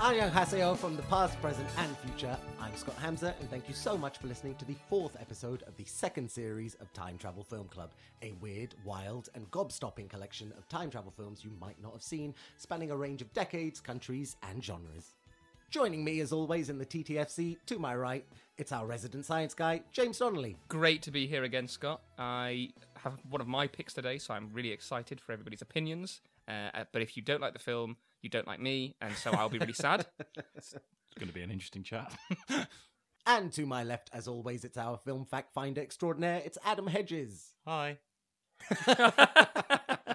Annyeonghaseyo from the past, present, and future. I'm Scott Hamza, and thank you so much for listening to the fourth episode of the second series of Time Travel Film Club, a weird, wild, and gobstopping collection of time travel films you might not have seen, spanning a range of decades, countries, and genres. Joining me, as always, in the TTFC, to my right, it's our resident science guy, James Donnelly. Great to be here again, Scott. I have one of my picks today, so I'm really excited for everybody's opinions. Uh, uh, but if you don't like the film, you don't like me, and so I'll be really sad. It's going to be an interesting chat. And to my left, as always, it's our film fact finder extraordinaire, it's Adam Hedges. Hi.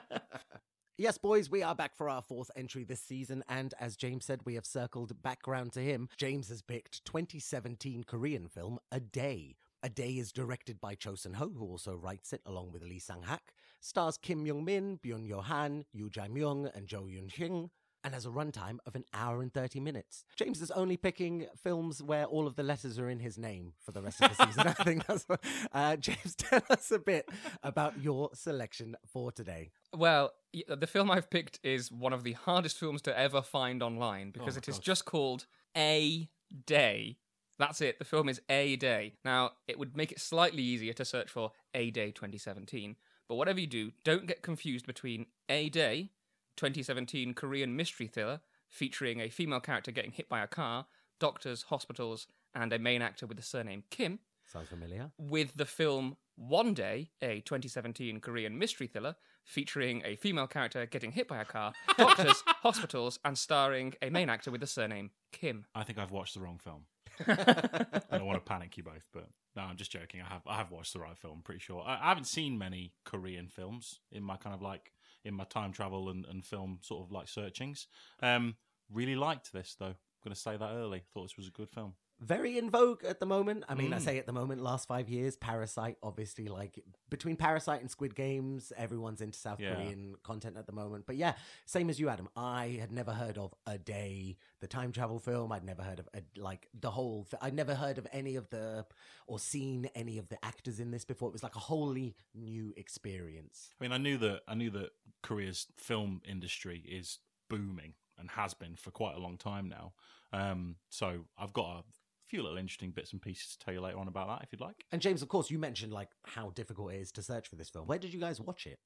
Yes, boys, we are back for our fourth entry this season, and as James said, we have circled background to him. James has picked 2017 Korean film A Day. A Day is directed by Cho Sun Ho, who also writes it along with Lee Sang Hak. Stars Kim Young Min, Byun Yo Han, Yoo Jae Myung, and Jo Yoon Hyung. And has a runtime of an hour and 30 minutes. James is only picking films where all of the letters are in his name for the rest of the season. I think that's what. Uh, James, tell us a bit about your selection for today. well, the film I've picked is one of the hardest films to ever find online because Oh, it is God. just called A Day. That's it. The film is A Day. Now, it would make it slightly easier to search for A Day 2017, but whatever you do, don't get confused between A Day 2017 Korean mystery thriller featuring a female character getting hit by a car, doctors, hospitals, and a main actor with the surname Kim, Sounds familiar. with the film One Day, a 2017 Korean mystery thriller featuring a female character getting hit by a car, doctors, hospitals, and starring a main actor with the surname Kim. I think I've watched the wrong film. I don't want to panic you both, but no, I'm just joking. I have I have watched the right film, pretty sure. I, I haven't seen many Korean films in my kind of like in my time travel and, and film sort of like searchings. Um, really liked this though. I'm gonna say that early. Thought this was a good film. Very in vogue at the moment. I mean, I Mm. say at the moment, last five years, Parasite, obviously, like between Parasite and Squid Games, everyone's into South Yeah. Korean content at the moment. But yeah, same as you, Adam. I had never heard of A Day, the time travel film. I'd never heard of a, like the whole. Th- I'd never heard of any of the or seen any of the actors in this before. It was like a wholly new experience. I mean, I knew that I knew that Korea's film industry is booming and has been for quite a long time now. Um, so I've got a few little interesting bits and pieces to tell you later on about that if you'd like. And James, of course, you mentioned like how difficult it is to search for this film. Where did you guys watch it?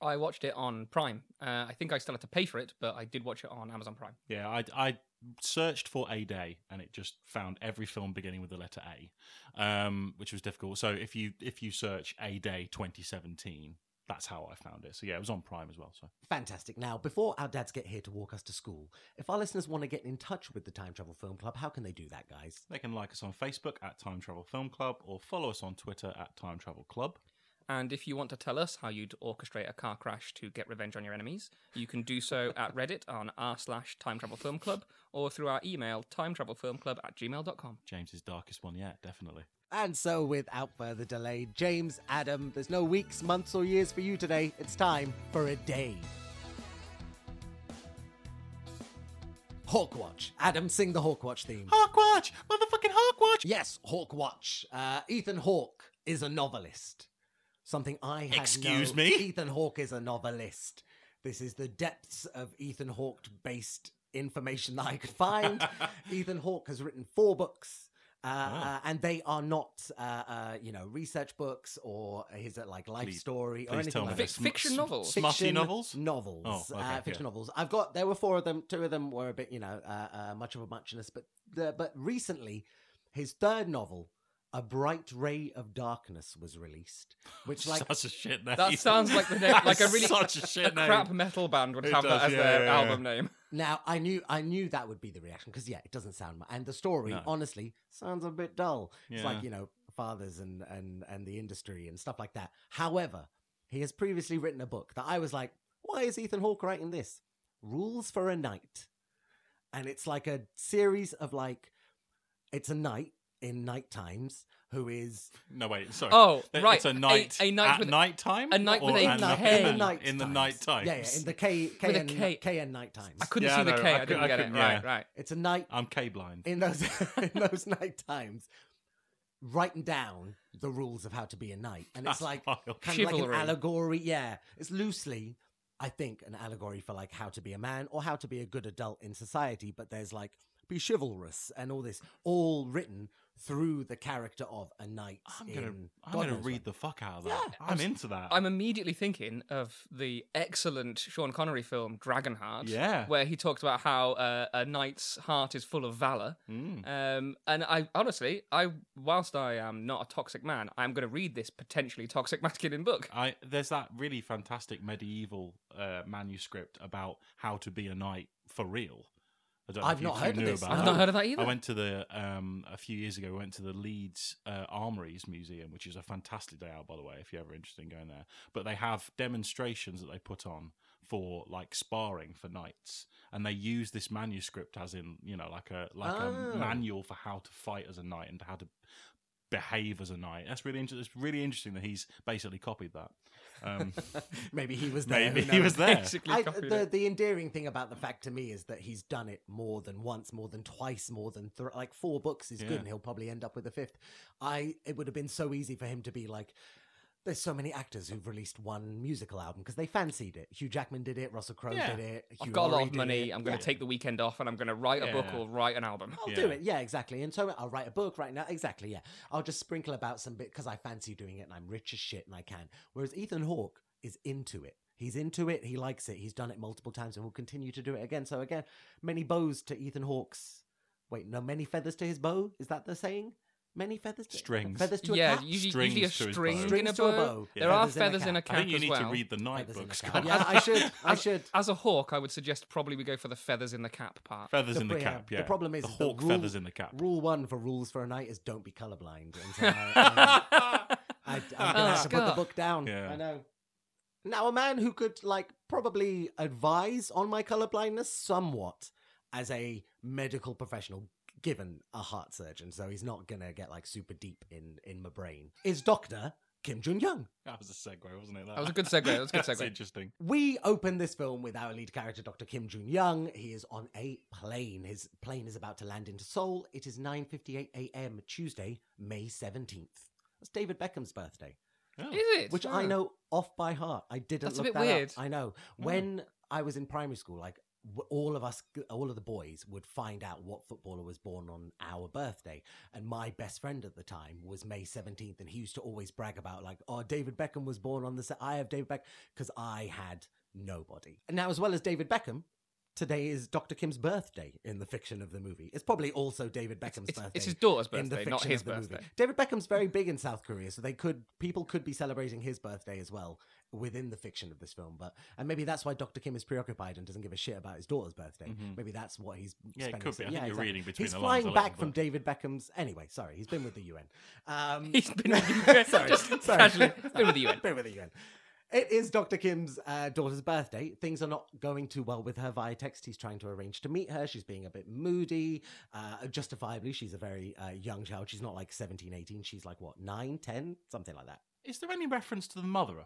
I watched it on Prime. Uh, I think I still had to pay for it, but I did watch it on Amazon Prime. Yeah, I, I searched for a day and it just found every film beginning with the letter A, um, which was difficult. So if you if you search a day 2017, that's how I found it. So yeah, it was on Prime as well. So Fantastic. Now, before our dads get here to walk us to school, if our listeners want to get in touch with the Time Travel Film Club, how can they do that, guys? they can like us on Facebook at Time Travel Film Club or follow us on Twitter at Time Travel Club. And if you want to tell us how you'd orchestrate a car crash to get revenge on your enemies, you can do so at Reddit on r slash time travel film club or through our email timetravelfilmclub at gmail.com. James's darkest one yet, definitely. And so, without further delay, James, Adam, there's no weeks, months, or years for you today. It's time for a day. Hawkwatch. Adam, sing the Hawkwatch theme. Hawkwatch, motherfucking Hawkwatch. Yes, Hawkwatch. Uh, Ethan Hawke is a novelist. Something I had Excuse no- me? Ethan Hawke is a novelist. This is the depths of Ethan Hawke based information that I could find. Ethan Hawke has written four books. Uh, Oh. uh, and they are not, uh, uh, you know, research books or his uh, like life Please- story or anything tell like they're that. Fic- fiction novels? smutty novels. Novels. Oh, okay, uh, fiction yeah. novels. I've got. There were four of them. Two of them were a bit, you know, uh, uh, much of a muchness. But the, but recently, his third novel, A Bright Ray of Darkness, was released. Which like such a shit name. That sounds like the name, like a really such a shit a name. crap metal band would It have that as yeah, their yeah, yeah. album name. now, I knew I knew that would be the reaction because yeah, it doesn't sound. mu- And the story, No. honestly, sounds a bit dull. It's like you know, fathers and and and the industry and stuff like that. However, he has previously written a book that I was like, why is Ethan Hawke writing this? Rules for a Knight, and it's like a series of like, it's a knight in night times who is No wait, sorry. Oh, Th- right. It's a night. A, a night at with night time. a night with a at night- in the, night in the night times. Yeah, yeah, in the K K With a K. K and night times. I couldn't Yeah, see I the know, K I, I didn't I get it. couldn't- Right, right. It's a night I'm K blind. in those in those night times writing down the rules of how to be a knight and it's That's like wild. kind of like an allegory yeah it's loosely I think, an allegory for like how to be a man or how to be a good adult in society. But there's like be chivalrous and all this, all written through the character of a knight. I'm gonna, I'm God gonna read what. the fuck out of that. Yeah, I'm into that. I'm immediately thinking of the excellent Sean Connery film Dragonheart, Yeah. where he talks about how uh, a knight's heart is full of valor. Mm. Um, and I honestly, I whilst I am not a toxic man, I'm going to read this potentially toxic masculine book. I there's that really fantastic medieval uh, manuscript about how to be a knight for real. I don't know I've if not heard of knew this. about I've that. not heard of that either. I went to the um a few years ago. We went to the Leeds uh, Armories Museum, which is a fantastic day out, by the way, if you're ever interested in going there. But they have demonstrations that they put on for like sparring for knights, and they use this manuscript as in you know like a like Oh. a manual for how to fight as a knight and how to behave as a knight. That's really interesting. It's really interesting that he's basically copied that. Um, Maybe he was there. maybe he was there. Basically, I, the the endearing thing about the fact to me is that he's done it more than once, more than twice, more than th- like four books is Yeah. good, and he'll probably end up with a fifth. I it would have been so easy for him to be like. There's so many actors who've released one musical album because they fancied it. Hugh Jackman did it, Russell Crowe Yeah. did it. Hugh I've got a lot of money. it. I'm going to Yeah. take the weekend off, and I'm going to write a book or write an album. I'll Yeah. do it. Yeah, exactly. And so I'll write a book right now. Exactly. Yeah. I'll just sprinkle about some bit because I fancy doing it and I'm rich as shit and I can. Whereas Ethan Hawke is into it. He's into it. He likes it. He's done it multiple times and will continue to do it again. So again, many bows to Ethan Hawke's. Wait, no, many feathers to his bow. Is that the saying? Many feathers. To, Strings. Feathers to a yeah, cap. usually, Strings usually a to his string bow. in Strings a to a bow. bow. There Yeah. are Feathers in a feathers in a cap. cap I think you as need well. to read the Night Feathers in books. a cap. Scott. Yeah, I should. I As- should. As a hawk, I would suggest probably we go for the feathers in the cap part. Feathers The- in the yeah, cap. Yeah. The problem is the is that hawk rule- feathers in the cap. Rule one for rules for a night is don't be colorblind. And so um, I, I, I, am gonna Oh, have to put the Scott. book down. Yeah. I know. Now, a man who could like probably advise on my colorblindness somewhat as a medical professional, given a heart surgeon, so he's not gonna get like super deep in in my brain, is Doctor Kim Jun Young. That was a segue, wasn't it? That was a good segue. That was a good segue. interesting. We open this film with our lead character, Dr. Kim Jun Young. He is on a plane. His plane is about to land into Seoul. It is 9:58 a.m. Tuesday, May 17th. That's David Beckham's birthday, Oh. Is it? which I Oh. know off by heart. I didn't That's a bit that up. weird. I know. Hmm. When I was in primary school, like w- all of us, all of the boys would find out what footballer was born on our birthday. And my best friend at the time was May 17th. And he used to always brag about, like, oh, David Beckham was born on the set. I have David Beckham because I had nobody. Now, as well as David Beckham, today is Dr. Kim's birthday in the fiction of the movie. It's probably also David Beckham's It's, birthday it's his daughter's in the birthday, fiction not his of the birthday. movie. David Beckham's very big in South Korea, so they could people could be celebrating his birthday as well within the fiction of this film. But and maybe that's why Dr. Kim is preoccupied and doesn't give a shit about his daughter's birthday. Mhm. Maybe that's what he's Yeah, it could be. I think you're exactly. reading between He's the flying lines a back little, from but- David Beckham's. Anyway, sorry, he's been with the UN. Um, He's been with the UN. sorry, sorry. casually, he's been with the UN. Been with the UN. It is Dr. Kim's uh, daughter's birthday. Things are not going too well with her via text. He's trying to arrange to meet her. She's being a bit moody. Uh, justifiably, she's a very uh, young child. She's not like 17, 18. She's like, what, 9, 10? Something like that. Is there any reference to the mother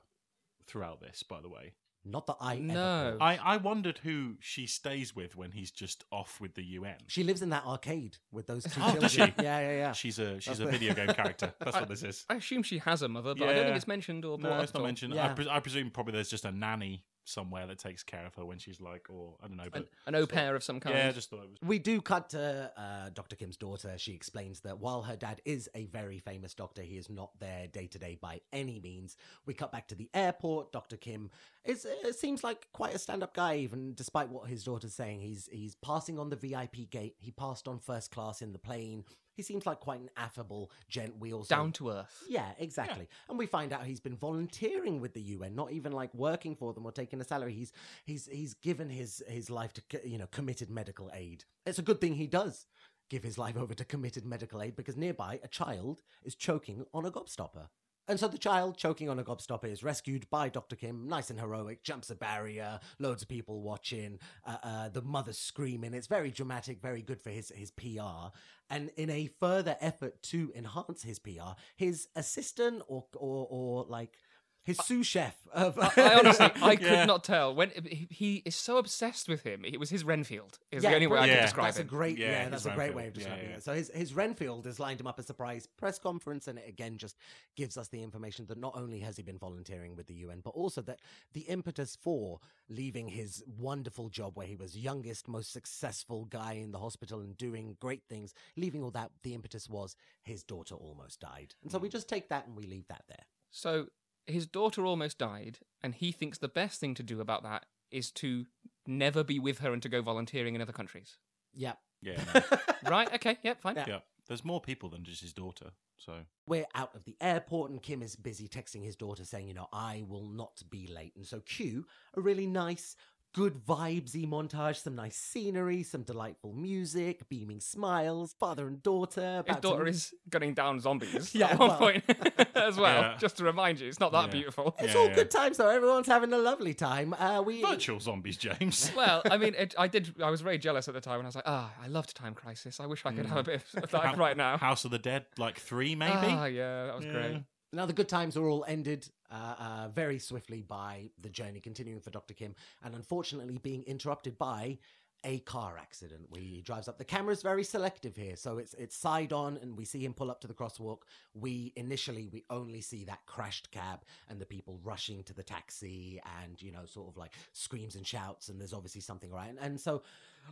throughout this, by the way? Not that I ever No. caught. I, I wondered who she stays with when he's just off with the UN. She lives in that arcade with those two Oh, children. does she? Yeah, yeah, yeah. She's a she's That's a the- video game character. That's what this is. I assume she has a mother, but I don't think it's mentioned or No, up it's not all. mentioned. I, Yeah. pres- I presume probably there's just a nanny somewhere that takes care of her when she's like, or I don't know, but An, an au pair of some kind. yeah, I just thought it was. We do cut to uh, Dr. Kim's daughter. She explains that while her dad is a very famous doctor, he is not there day to day by any means. We cut back to the airport. Dr. Kim is it seems like quite a stand up guy, even despite what his daughter's saying. He's he's passing on the VIP gate. He passed on first class in the plane. He seems like quite an affable gent. We also Down to earth. Yeah, exactly. And we find out he's been volunteering with the UN, not even like working for them or taking a salary. He's he's he's given his his life to you know committed medical aid. It's a good thing he does give his life over to committed medical aid because nearby a child is choking on a gobstopper. And so the child choking on a gobstopper is rescued by Dr. Kim, nice and heroic, jumps a barrier, loads of people watching, uh, uh, the mother screaming. It's very dramatic, very good for his, his PR. And in a further effort to enhance his PR, his assistant or, or, or like his sous chef of. I, I honestly, I could Yeah. not tell when he, he is so obsessed with him. It was his Renfield. Is Yeah, the only way I can describe that's him. a great, yeah, Yeah, that's his a great way of describing yeah. it. So his his Renfield has lined him up a surprise press conference, and it again just gives us the information that not only has he been volunteering with the UN, but also that the impetus for leaving his wonderful job, where he was youngest, most successful guy in the hospital and doing great things, leaving all that, the impetus was his daughter almost died, and so we hmm. just take that and we leave that there. So his daughter almost died, and he thinks the best thing to do about that is to never be with her and to go volunteering in other countries. Yeah. Yeah, no. Right? Okay. Yep. Fine. Yeah. yeah. There's more people than just his daughter. So We're out of the airport, and Kim is busy texting his daughter saying, You know, I will not be late. And so, cue a really nice, good vibesy montage, some nice scenery, some delightful music, beaming smiles, father and daughter. His about to- daughter is gunning down zombies Yeah, at one well. point as well. Yeah. Just to remind you, it's not that Yeah. beautiful. It's Yeah, all yeah. good times, though. Everyone's having a lovely time. Uh, we virtual zombies, James. Well, I mean, it, I did. I was very jealous at the time, and I was like, "Ah, I loved Time Crisis. I wish I could have a bit of that How- right now." House of the Dead, like three maybe. Ah, yeah, that was Yeah. great. Now, the good times are all ended uh, uh, very swiftly by the journey continuing for Dr. Kim, and unfortunately being interrupted by a car accident. He drives up. The camera's very selective here, so it's it's side on, and we see him pull up to the crosswalk. We initially we only see that crashed cab and the people rushing to the taxi, and you know, sort of like screams and shouts, and there's obviously something right. And, and so,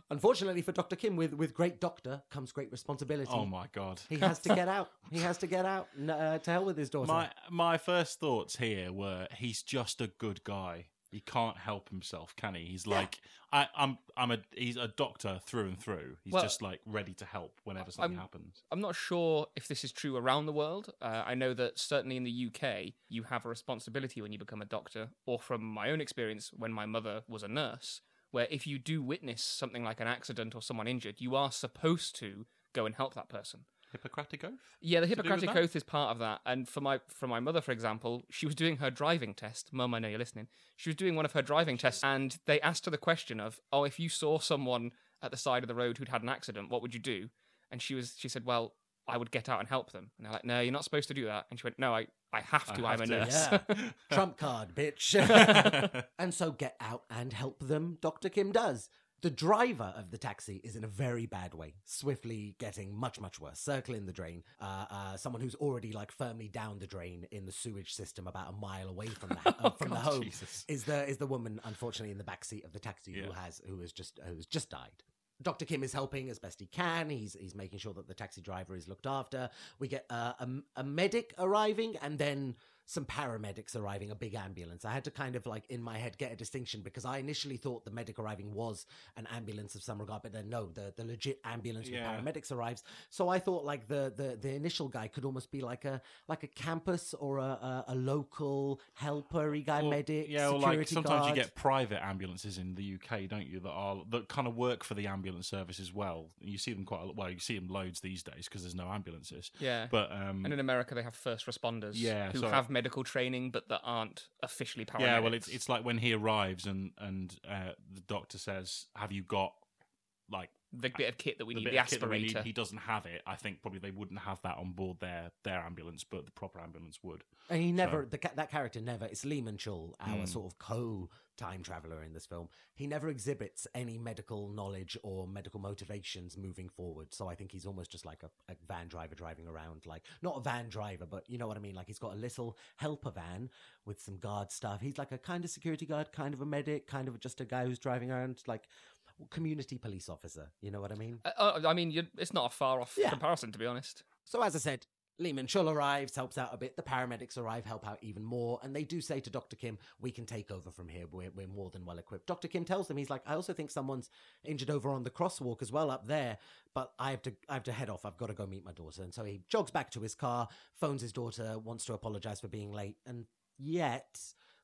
unfortunately for Dr. Kim, with with great doctor comes great responsibility. Oh my god. He has to get out. He has to get out. Uh, to hell with his daughter. My my first thoughts here were he's just a good guy. He can't help himself, can he? He's like I, I'm I'm a he's a doctor through and through. He's Well, just like ready to help whenever something I'm- happens. I'm not sure if this is true around the world. Uh, I know that certainly in the UK, you have a responsibility when you become a doctor, or from my own experience, when my mother was a nurse, where if you do witness something like an accident or someone injured, you are supposed to go and help that person. Hippocratic oath? Yeah, the Hippocratic? Oath is part of that. And for my for my mother, for example, she was doing her driving test. Mum, I know you're listening. She was doing one of her driving tests, and they asked her the question of, "Oh, if you saw someone at the side of the road who'd had an accident, what would you do?" And she was she said, "Well, I would get out and help them." And they're like, "No, you're not supposed to do that." And she went, "No, I I have I to. have I'm a nurse." Yeah. Trump card, bitch. and so get out and help them, Dr. Kim does. The driver of the taxi is in a very bad way, swiftly getting much, much worse, circling the drain. Uh, uh, someone who's already like firmly down the drain in the sewage system about a mile away from the, uh, from the God, home Jesus. is the is the woman unfortunately in the backseat of the taxi who has who has just who's just died. Dr. Kim is helping as best he can. He's he's making sure that the taxi driver is looked after. We get uh, a a medic arriving and then some paramedics arriving, a big ambulance. I had to kind of like in my head get a distinction because I initially thought the medic arriving was an ambulance of some regard, but then no, the, the legit ambulance Yeah. with paramedics arrives. So I thought like the, the the initial guy could almost be like a like a campus or a a, a local helper guy, Or- medic. Yeah, or security like sometimes guard. you get private ambulances in the UK, don't you? That are that kind of work for the ambulance service as well. You see them quite a, lot. well. You see them loads these days because there's no ambulances. yeah. But um, and in America, they have first responders Yeah, who so- have medical training but that aren't officially paramedics. yeah, well, it's it's like when he arrives and and uh, the doctor says, "Have you got like the bit of kit that we the need, the of kit that we aspirator. need?" He doesn't have it. I think probably they wouldn't have that on board their their ambulance, but the proper ambulance would. And he never, the, that character never, it's Lee Min Chul, our Mm. sort of co time traveler in this film. He never exhibits any medical knowledge or medical motivations moving forward. So I think he's almost just like a, a van driver driving around, like, not a van driver, but you know what I mean? Like he's got a little helper van with some guard stuff. He's like a kind of security guard, kind of a medic, kind of just a guy who's driving around, like, community police officer. You know what I mean? Uh, uh, I mean, it's not a far off Yeah. comparison, to be honest. So as I said, Lee Min Chul arrives, helps out a bit. The paramedics arrive, help out even more, and they do say to Dr. Kim, "We can take over from here. We're, we're more than well equipped." Dr. Kim tells them, "He's like, I also think someone's injured over on the crosswalk as well up there, but I have to, I have to head off. I've got to go meet my daughter." And so he jogs back to his car, phones his daughter, wants to apologize for being late, and yet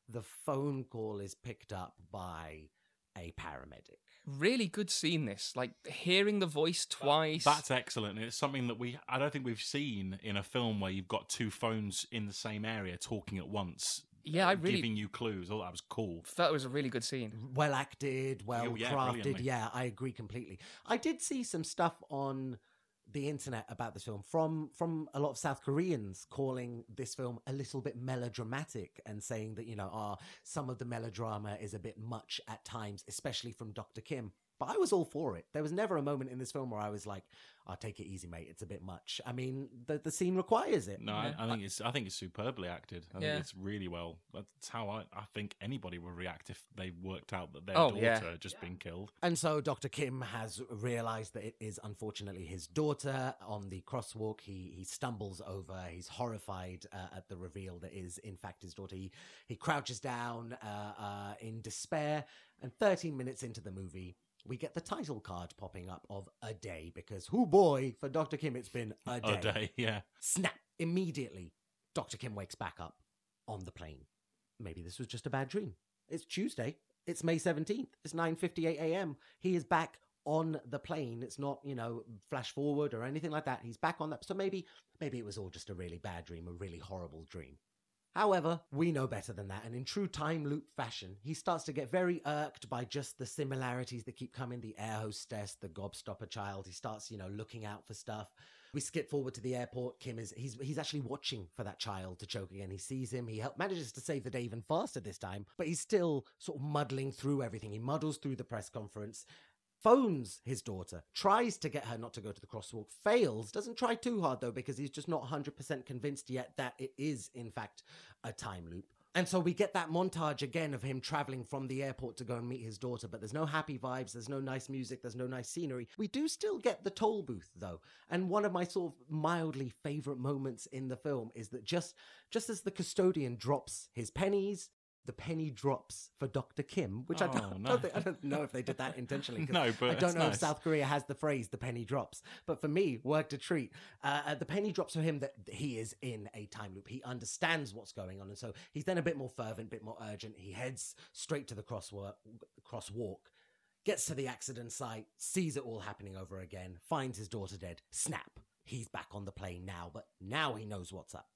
the phone call is picked up by a paramedic. Really good scene. This, like hearing the voice twice. That's excellent. and It's something that we I don't think we've seen in a film where you've got two phones in the same area talking at once. Yeah, I really- giving you clues. Oh, that was cool. that was a really good scene. well acted, well Oh, yeah, crafted. Yeah, I agree completely. I did see some stuff on the internet about this film from from a lot of South Koreans calling this film a little bit melodramatic and saying that you know, ah, some of the melodrama is a bit much at times, especially from Dr. Kim. But I was all for it. There was never a moment in this film where I was like, "I'll take it easy, mate. It's a bit much." I mean, the the scene requires it. No, I, I think it's I think it's superbly acted. I Yeah. think it's really well. That's how I, I think anybody would react if they worked out that their Oh, daughter yeah. had just been killed. And so Dr. Kim has realized that it is unfortunately his daughter. On the crosswalk, he he stumbles over. He's horrified uh, at the reveal that is in fact his daughter. He he crouches down uh, uh, in despair. And 13 minutes into the movie, we get the title card popping up of a day because, who boy, for Dr. Kim, it's been a day. A day, yeah. Snap! Immediately, Dr. Kim wakes back up on the plane. Maybe this was just a bad dream. It's Tuesday. It's May 17th. It's 9:58 a.m. He is back on the plane. It's not, you know, flash forward or anything like that. He's back on that. So maybe maybe it was all just a really bad dream, a really horrible dream. However, we know better than that, and in true time loop fashion, he starts to get very irked by just the similarities that keep coming the air hostess, the gobstopper child. He starts, you know, looking out for stuff. We skip forward to the airport. Kim is he's he's actually watching for that child to choke again. He sees him. He help, manages to save the day even faster this time, but he's still sort of muddling through everything. He muddles through the press conference, phones his daughter, tries to get her not to go to the crosswalk, fails, doesn't try too hard though, because he's just not 100% convinced yet that it is, in fact, a time loop. And so we get that montage again of him traveling from the airport to go and meet his daughter, but there's no happy vibes, there's no nice music, there's no nice scenery. We do still get the toll booth though. And one of my sort of mildly favorite moments in the film is that just just as the custodian drops his pennies, the penny drops for Dr. Kim, which I, Oh, don't, no. don't think, I don't know if they did that intentionally. No, but I don't know if. South Korea has the phrase "the penny drops," but for me, worked a treat. Uh, uh, the penny drops for him that he is in a time loop. He understands what's going on, and so he's then a bit more fervent, a bit more urgent. He heads straight to the crosswalk, crosswalk, gets to the accident site, sees it all happening over again, finds his daughter dead. Snap! He's back on the plane now, but now he knows what's up.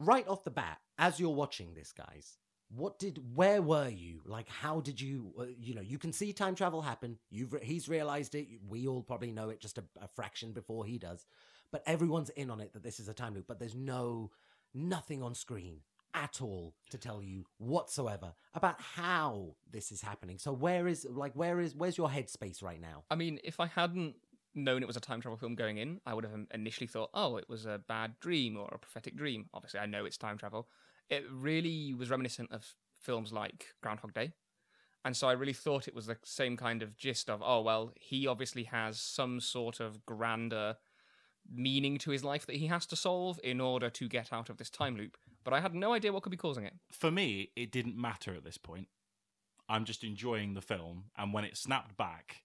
Right off the bat, as you're watching this, guys, what did where were you? Like how did you uh, you know you can see time travel happen. You've re- he's realized it. We all probably know it just a, a fraction before he does. But everyone's in on it that this is a time loop but there's no nothing on screen at all to tell you whatsoever about how this is happening. So where is like where is where's your headspace right now? I mean, if I hadn't known it was a time travel film going in, I would have initially thought, oh, it was a bad dream or a prophetic dream. Obviously, I know it's time travel. It really was reminiscent of films like Groundhog Day. And so I really thought it was the same kind of gist of, oh, well, he obviously has some sort of grander meaning to his life that he has to solve in order to get out of this time loop. But I had no idea what could be causing it. For me, it didn't matter at this point. I'm just enjoying the film, and when it snapped back,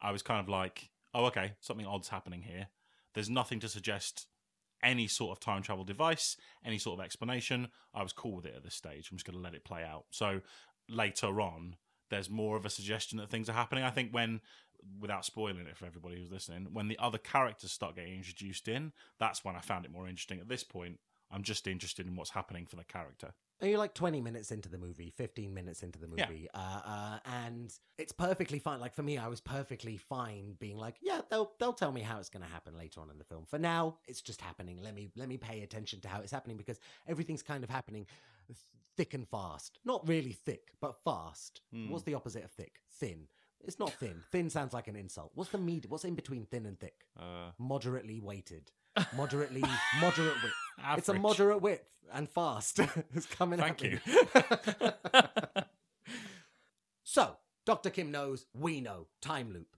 I was kind of like, "Oh, okay, something odd's happening here." There's nothing to suggest any sort of time travel device, any sort of explanation. I was cool with it at this stage. I'm just going to let it play out. So later on, there's more of a suggestion that things are happening. I think when, without spoiling it for everybody who's listening, when the other characters start getting introduced in, that's when I found it more interesting. At this point, I'm just interested in what's happening for the character. You're like 20 minutes into the movie, 15 minutes into the Yeah. movie, uh, uh, and it's perfectly fine. Like for me, I was perfectly fine being like, yeah, they'll they'll tell me how it's going to happen later on in the film. For now, it's just happening. Let me let me pay attention to how it's happening because everything's kind of happening thick and fast. Not really thick, but fast. Hmm. What's the opposite of thick? Thin. It's not thin. thin sounds like an insult. What's the med? What's in between thin and thick? Uh, Moderately weighted. Moderately moderate width. It's a moderate width and fast. it's coming Thank at me. so, Dr. Kim knows, we know, time loop.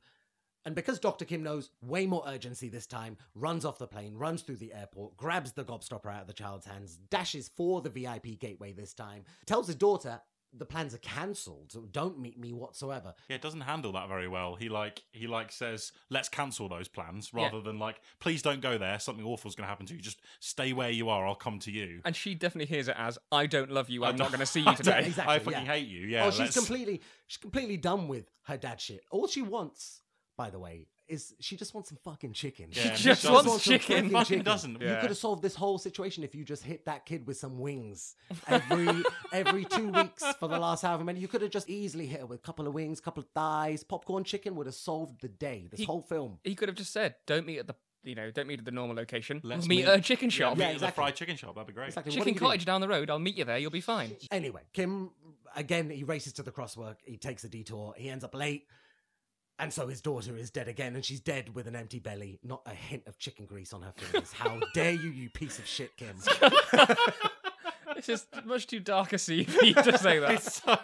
And because Dr. Kim knows way more urgency this time, runs off the plane, runs through the airport, grabs the gobstopper out of the child's hands, dashes for the VIP gateway this time, tells his daughter the plans are cancelled, don't meet me whatsoever. Yeah, it doesn't handle that very well. He like he like says, "Let's cancel those plans," rather than like, "Please don't go there. Something awful's going to happen to you. Just stay where you are. I'll come to you." And she definitely hears it as, I don't love you, I'm not going to see you today. don't- Exactly, I fucking yeah. hate you. Yeah. oh, she's let's- completely she's completely done with her dad shit. All she wants, by the way, is she just wants some fucking chicken. Yeah, She just doesn't- wants some chicken. fucking Fucking chicken. doesn't. You Yeah. could have solved this whole situation if you just hit that kid with some wings every every two weeks for the last however many. You could have just easily hit her with a couple of wings, couple of thighs, popcorn chicken would have solved the day. This He- whole film. He could have just said, don't meet at the you know, don't meet at the normal location. Let's meet, meet- at a chicken shop. meet Yeah, at the exactly. fried chicken shop. That'd be great. Exactly. Chicken you doing? cottage down the road. I'll meet you there. You'll be fine. Anyway, Kim again he races to the crosswork. He takes a detour. He ends up late, and so his daughter is dead again, and she's dead with an empty belly, not a hint of chicken grease on her fingers. How dare you, you piece of shit, Kim? This is much too dark a scene for you to say that. It's so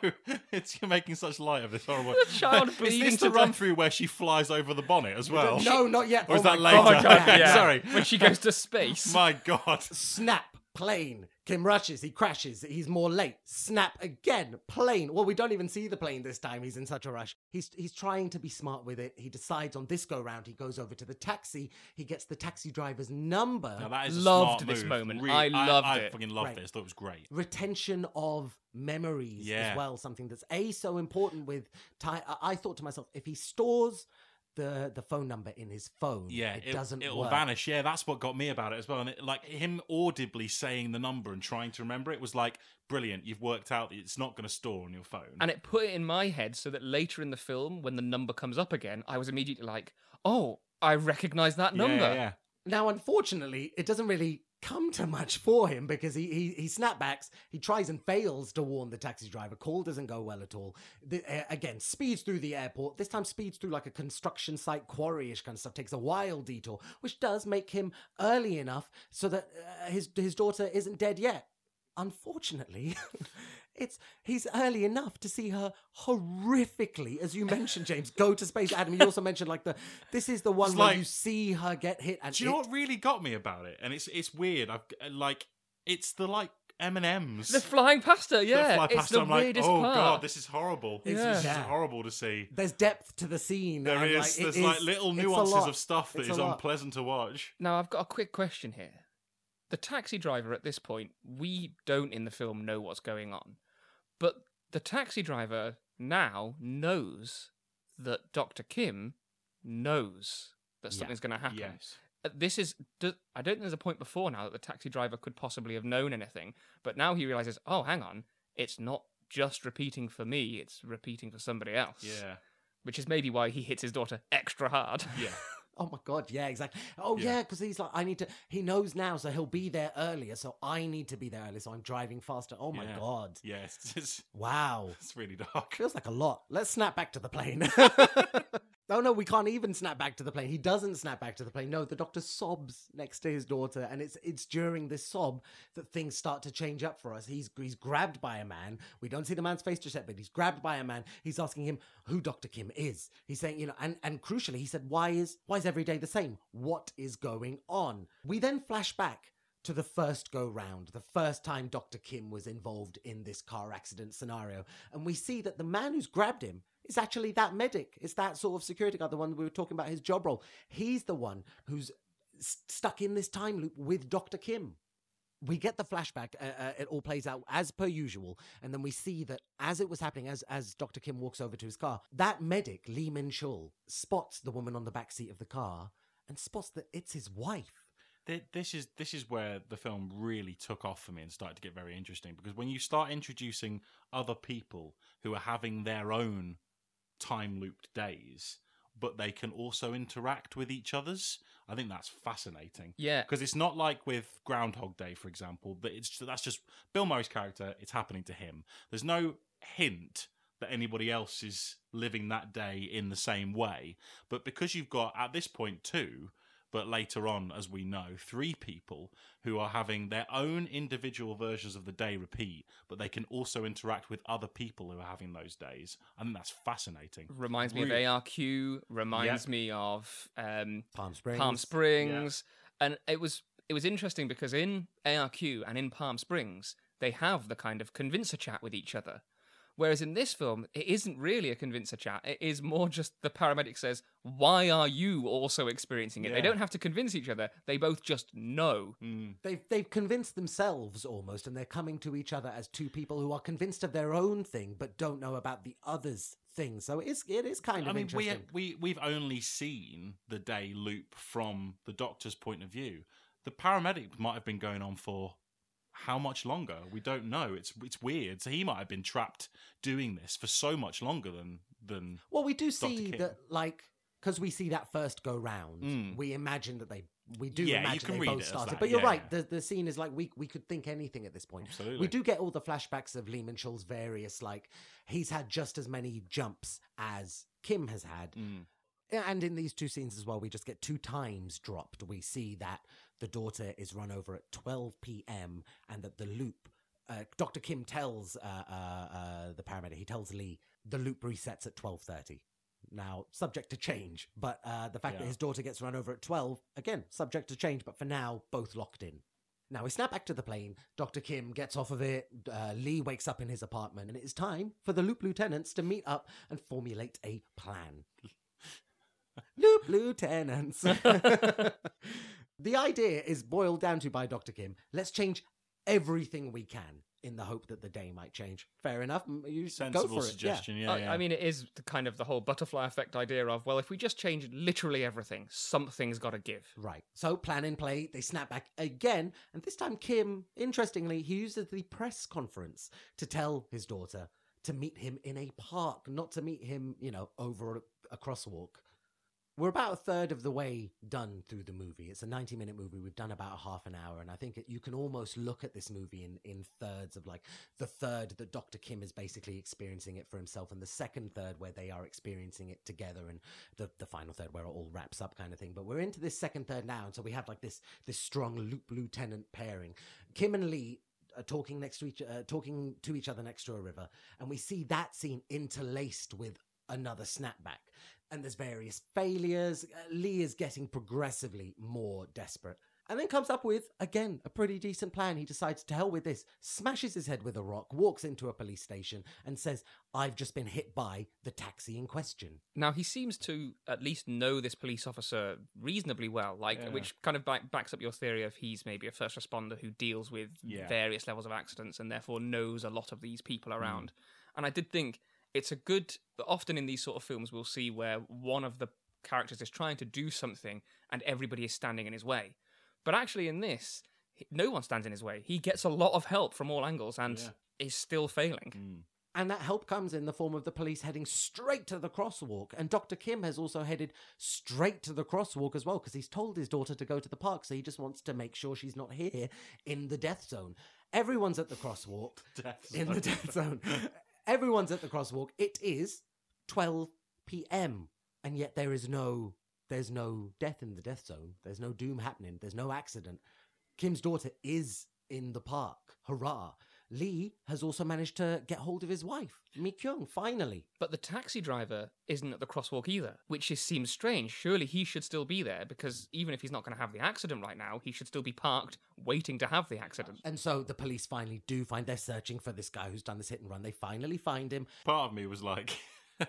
it's you're making such light of this horrible. child Is bleeding this to the run death. through where she flies over the bonnet as well? no, not yet. Or is Oh that my later? God, yeah. Yeah. Sorry. When she goes to space. My God. Snap, plane. Kim rushes, he crashes, he's more late. Snap again, plane. Well, we don't even see the plane this time. He's in such a rush. He's he's trying to be smart with it. He decides on this go round, he goes over to the taxi. He gets the taxi driver's number. Now that is a Loved smart this move. moment. Really- I loved I, it. I fucking loved Right. this. Thought it was great. retention of memories Yeah. as well something that's a so important with time I- i thought to myself if he stores the the phone number in his phone Yeah, it, doesn't It'll work vanish. Yeah, that's what got me about it as well. And it, like him audibly saying the number and trying to remember it was like brilliant. You've worked out that it's not going to store on your phone. And it put it in my head so that later in the film, when the number comes up again, I was immediately like, oh, I recognize that Yeah, number. Yeah, yeah. now unfortunately it doesn't really come to much for him because he he, he snapbacks he tries and fails to warn the taxi driver. Call doesn't go well at all. The, uh, again speeds through the airport. This time speeds through like a construction site quarry-ish kind of stuff. Takes a wild detour which does make him early enough so that uh, his his daughter isn't dead yet unfortunately it's he's early enough to see her horrifically as you mentioned james go to space adam you also mentioned like the this is the one It's where like- you see her get hit and Do you know it- what really got me about it? And it's it's weird. I've like it's the like M and M's. The flying pasta, her, yeah. fly it's past the I'm like, weirdest oh part. god, this is horrible. This Yeah. is Yeah. horrible to see. there's depth to the scene. There and, is. like, it there's like is- little it's a nuances lot. of stuff that It's is a lot. unpleasant to watch. Now, I've got a quick question here. The taxi driver at this point, we don't in the film know what's going on. But the taxi driver now knows that Dr. Kim knows that Yeah. something's going to happen. Yes. Uh, This is. do- I don't think there's a point before now that the taxi driver could possibly have known anything. But now he realizes, oh, hang on, it's not just repeating for me, it's repeating for somebody else. Yeah. Which is maybe why he hits his daughter extra hard. Yeah. Oh my god, yeah, exactly. Oh Yeah. because he's like, I need to. He knows now, so he'll be there earlier. So I need to be there earlier. So I'm driving faster. Oh my Yeah. god, it's, wow, it's really dark. feels like a lot. Let's snap back to the plane. oh no, we can't even snap back to the plane. He doesn't snap back to the plane. No, the doctor sobs next to his daughter, and it's it's during this sob that things start to change up for us. He's he's grabbed by a man. We don't see the man's face just yet, but he's grabbed by a man. He's asking him who Doctor Kim is. He's saying, you know, and and crucially, he said, why is why is every day the same? What is going on? We then flash back to the first go round, the first time Dr. Kim was involved in this car accident scenario. And we see that the man who's grabbed him is actually that medic. It's that sort of security guard, the one we were talking about his job role. He's the one who's s- stuck in this time loop with Dr. Kim. We get the flashback. Uh, uh, it all plays out as per usual, and then we see that as it was happening, as as Doctor Kim walks over to his car, that medic Lee Min Chul spots the woman on the back seat of the car and spots that it's his wife. Th- This is this is where the film really took off for me and started to get very interesting because when you start introducing other people who are having their own time looped days, but they can also interact with each other's, I think that's fascinating. Yeah. because it's not like with Groundhog Day, for example, that it's that's just Bill Murray's character. It's happening to him. There's no hint that anybody else is living that day in the same way. But because you've got at this point two, but later on, as we know, three people who are having their own individual versions of the day repeat, but they can also interact with other people who are having those days. I think that's fascinating. Reminds me Really- of ARQ. Reminds me of um, Palm Springs. Palm Springs, and it was it was interesting because in ARQ and in Palm Springs they have the kind of convincer chat with each other, whereas in this film it isn't really a convincer chat. It is more just the paramedic says, "Why are you also experiencing it?" They don't have to convince each other; they both just know. Mm. They've they've convinced themselves almost, and they're coming to each other as two people who are convinced of their own thing but don't know about the other's thing. So it is it is kind of I mean, we, interesting. we we've only seen the day loop from the doctor's point of view. The paramedic might have been going on for how much longer? We don't know. It's it's weird. So he might have been trapped doing this for so much longer than than Well, we do see Kim. that, like, because we see that first go round, Mm. we imagine that they we do Yeah, you imagine can they read both started. that, But you're yeah, right. The the scene is like we we could think anything at this point. Absolutely. We do get all the flashbacks of Lee Min Chul's various like he's had just as many jumps as Kim has had. Mm. And in these two scenes as well, we just get two times dropped. We see that the daughter is run over at 12 p.m. and that the loop, uh, Dr. Kim tells uh, uh, uh, the paramedic, he tells Lee the loop resets at 12:30. Now, subject to change, but uh, the fact that his daughter gets run over at 12, again, subject to change, but for now, both locked in. Now we snap back to the plane. Dr. Kim gets off of it. Uh, Lee wakes up in his apartment, and it is time for the Loop Lieutenants to meet up and formulate a plan. Loop Lieutenants. the idea is boiled down to by Dr. Kim let's change everything we can in the hope that the day might change. Fair enough. You Sensible go for suggestion. I, Yeah, yeah. I mean, it is the kind of the whole butterfly effect idea of well, if we just change literally everything, something's got to give. Right. So plan in play. They snap back again, and this time Kim, interestingly, he uses the press conference to tell his daughter to meet him in a park, not to meet him, you know, over a, a crosswalk. We're about a third of the way done through the movie. It's a 90 minute movie. We've done about a half an hour. And I think it, you can almost look at this movie in, in thirds of like the third that Dr. Kim is basically experiencing it for himself, and the second third where they are experiencing it together, and the, the final third where it all wraps up kind of thing. But we're into this second third now. And so we have like this, this strong loop lieutenant pairing. Kim and Lee talking next to each uh, talking to each other next to a river and we see that scene interlaced with another snapback and there's various failures Uh, lee is getting progressively more desperate and then comes up with again a pretty decent plan he decides to hell with this smashes his head with a rock walks into a police station and says i've just been hit by the taxi in question Now he seems to at least know this police officer reasonably well, like Yeah. which kind of back, backs up your theory of he's maybe a first responder who deals with Yeah. various levels of accidents and therefore knows a lot of these people Hmm. around. And I did think it's a good. Often in these sort of films, we'll see where one of the characters is trying to do something and everybody is standing in his way. But actually, in this, no one stands in his way. He gets a lot of help from all angles and Yeah. is still failing. Mm. And that help comes in the form of the police heading straight to the crosswalk. And Dr. Kim has also headed straight to the crosswalk as well because he's told his daughter to go to the park. So he just wants to make sure she's not here in the death zone. Everyone's at the crosswalk. Death in the death zone. Everyone's at the crosswalk. It is 12 p.m. And yet there is no there's no death in the death zone. There's no doom happening. There's no accident. Kim's daughter is in the park. Hurrah. Lee has also managed to get hold of his wife, Mi Kyung, finally. But the taxi driver isn't at the crosswalk either, which is, seems strange. Surely he should still be there because even if he's not going to have the accident right now, he should still be parked waiting to have the accident. And so the police finally do find they're searching for this guy who's done this hit and run. They finally find him. Part of me was like,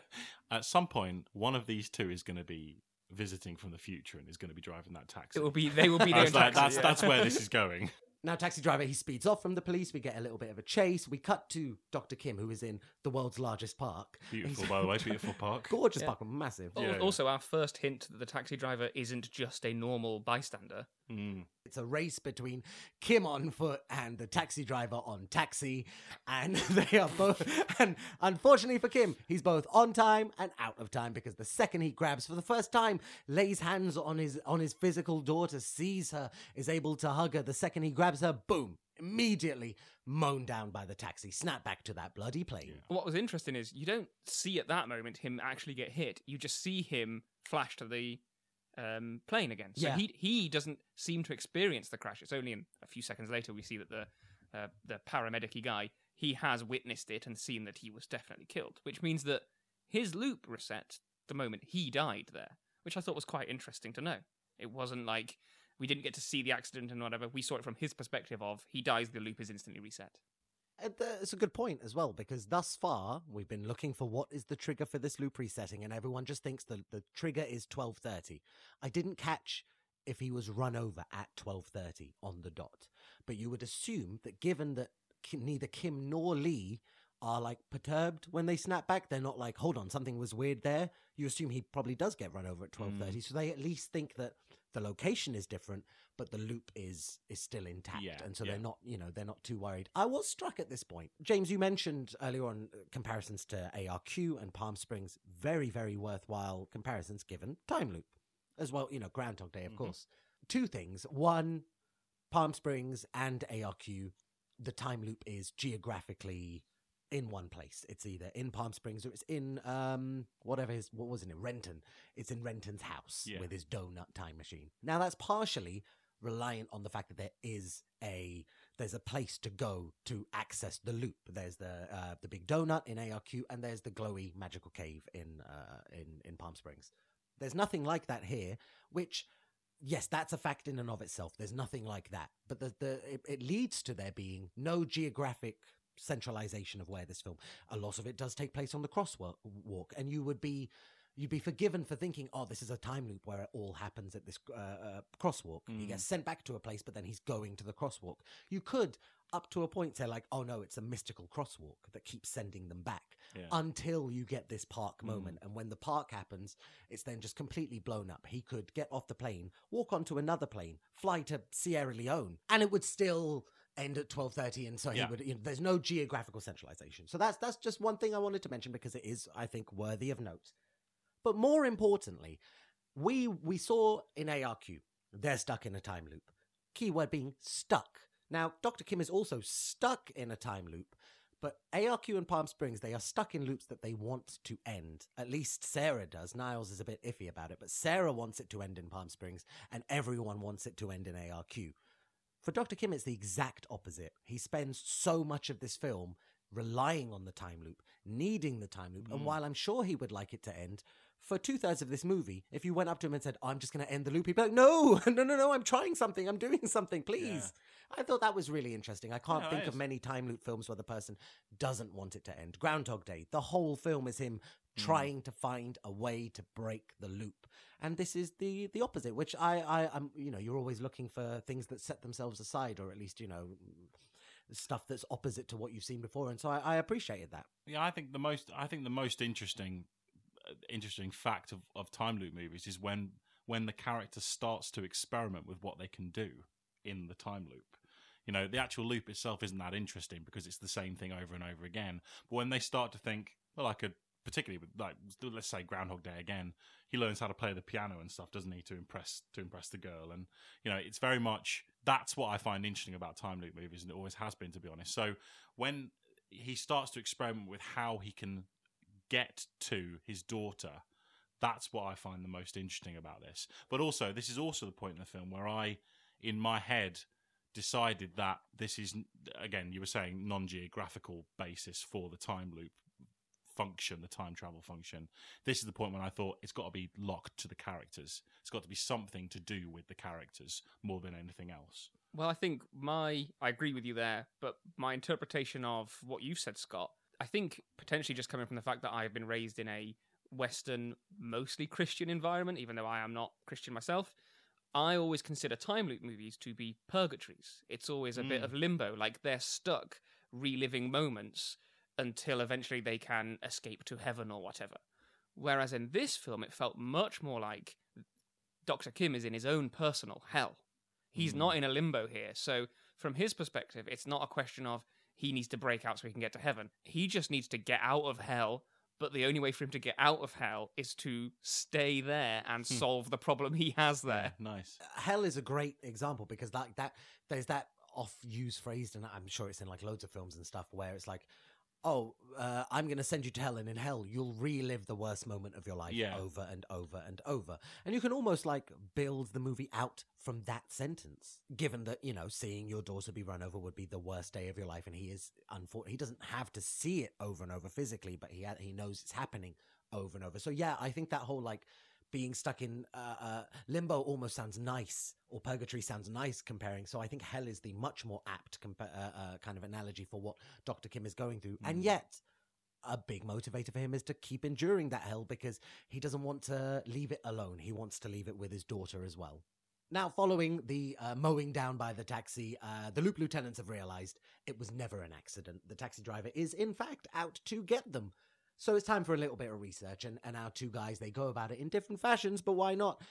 at some point, one of these two is going to be visiting from the future and is going to be driving that taxi. It will be they will be there like, taxi, that's yeah. that's where this is going. Now, taxi driver, he speeds off from the police. We get a little bit of a chase. We cut to Dr. Kim, who is in the world's largest park. Beautiful, by the way, beautiful park. Gorgeous Yeah. park, massive. Al- Yeah, yeah. Also, our first hint that the taxi driver isn't just a normal bystander. Mm. It's a race between Kim on foot and the taxi driver on taxi. And they are both. And unfortunately for Kim, he's both on time and out of time because the second he grabs for the first time, lays hands on his on his physical daughter, sees her, is able to hug her. The second he grabs her, boom, immediately mown down by the taxi. Snap back to that bloody plane. What was interesting is you don't see at that moment him actually get hit. You just see him flash to the um, plane again. So Yeah. he he doesn't seem to experience the crash. It's only in a few seconds later we see that the uh, the paramedic guy he has witnessed it and seen that he was definitely killed, which means that his loop reset the moment he died there, which I thought was quite interesting to know. It wasn't like we didn't get to see the accident and whatever. We saw it from his perspective of he dies, the loop is instantly reset. Uh, It's a good point as well because thus far we've been looking for what is the trigger for this loop resetting, and everyone just thinks the the trigger is twelve thirty. I didn't catch if he was run over at twelve thirty on the dot, but you would assume that given that neither Kim nor Lee are like perturbed when they snap back. They're not like, hold on, something was weird there. You assume he probably does get run over at twelve thirty, so they at least think that the location is different, but the loop is is still intact, Yeah, and so yeah. they're not, you know, they're not too worried. I was struck at this point, James. You mentioned earlier on uh, comparisons to ARQ and Palm Springs, very very worthwhile comparisons given time loop as well. You know, Groundhog Day, of Mhm. course. Two things: one, Palm Springs and ARQ, the time loop is geographically in one place. It's either in Palm Springs or it's in um whatever his what was it in Renton. It's in Renton's house Yeah. with his donut time machine. Now that's partially reliant on the fact that there is a there's a place to go to access the loop. There's the uh, the big donut in ARQ and there's the glowy magical cave in uh, in in Palm Springs. There's nothing like that here, which yes, that's a fact in and of itself. There's nothing like that, but the the it, it leads to there being no geographic centralization of where this film. A lot of it does take place on the crosswalk, and you would be you'd be forgiven for thinking, oh, this is a time loop where it all happens at this uh, uh, crosswalk. He Mm. gets sent back to a place, but then he's going to the crosswalk. You could, up to a point, say like, oh no, it's a mystical crosswalk that keeps sending them back Yeah. until you get this park Mm. moment. And when the park happens, it's then just completely blown up. He could get off the plane, walk onto another plane, fly to Sierra Leone, and it would still end at 12:30 and so he would you know, there's no geographical centralization. So that's that's just one thing I wanted to mention because it is I think worthy of note. But more importantly, we we saw in ARQ they're stuck in a time loop. Keyword being stuck. Now, Dr. Kim is also stuck in a time loop, but ARQ and Palm Springs, they are stuck in loops that they want to end. At least Sarah does. Niles is a bit iffy about it, but Sarah wants it to end in Palm Springs, and everyone wants it to end in ARQ. For Dr. Kim, it's the exact opposite. He spends so much of this film relying on the time loop, needing the time loop. And Mm. while I'm sure he would like it to end, for two thirds of this movie, if you went up to him and said, I'm just going to end the loop, he'd be like, No, no, no, no, I'm trying something. I'm doing something, please. I thought that was really interesting. I can't Yeah, think of many time loop films where the person doesn't want it to end. Groundhog Day, the whole film is him. Trying to find a way to break the loop. And this is the the opposite, which I, I I'm you know, you're always looking for things that set themselves aside or at least, you know, stuff that's opposite to what you've seen before. And so I, I appreciated that. Yeah, I think the most I think the most interesting uh, interesting fact of, of time loop movies is when when the character starts to experiment with what they can do in the time loop. You know, the actual loop itself isn't that interesting because it's the same thing over and over again. But when they start to think, well, I could particularly with like let's say Groundhog Day again, he learns how to play the piano and stuff, doesn't he, to impress to impress the girl. And you know, it's very much that's what I find interesting about time loop movies, and it always has been, to be honest. So when he starts to experiment with how he can get to his daughter. That's what I find the most interesting about this. But also, this is also the point in the film where I, in my head, decided that this is again you were saying non-geographical basis for the time loop function the time travel function this is the point when i thought it's got to be locked to the characters it's got to be something to do with the characters more than anything else Well, I think my I agree with you there, but my interpretation of what you've said, Scott, I think potentially just coming from the fact that I've been raised in a Western, mostly Christian environment, even though I am not Christian myself. I always consider time loop movies to be purgatories. It's always a bit Mm. of limbo, like they're stuck reliving moments until eventually they can escape to heaven or whatever. Whereas in this film, it felt much more like Dr. Kim is in his own personal hell. He's Mm. not in a limbo here. So, from his perspective, it's not a question of he needs to break out so he can get to heaven. He just needs to get out of hell. But the only way for him to get out of hell is to stay there and Hmm. solve the problem he has there. Yeah, nice Hell is a great example because like that there's that off used phrase and I'm sure it's in like loads of films and stuff where it's like oh uh, I'm going to send you to hell and in hell you'll relive the worst moment of your life Yeah. over and over and over and you can almost like build the movie out from that sentence given that you know seeing your daughter be run over would be the worst day of your life and he is unfor- he doesn't have to see it over and over physically but he ha- he knows it's happening over and over so yeah I think that whole like being stuck in uh, uh, limbo almost sounds nice, or purgatory sounds nice comparing. So I think hell is the much more apt compa- uh, uh, kind of analogy for what Dr. Kim is going through. And Mm. yet, a big motivator for him is to keep enduring that hell because he doesn't want to leave it alone. He wants to leave it with his daughter as well. Now, following the uh, mowing down by the taxi, uh, the Loop lieutenants have realized it was never an accident. The taxi driver is, in fact, out to get them. So it's time for a little bit of research, and, and our two guys, they go about it in different fashions, but why not?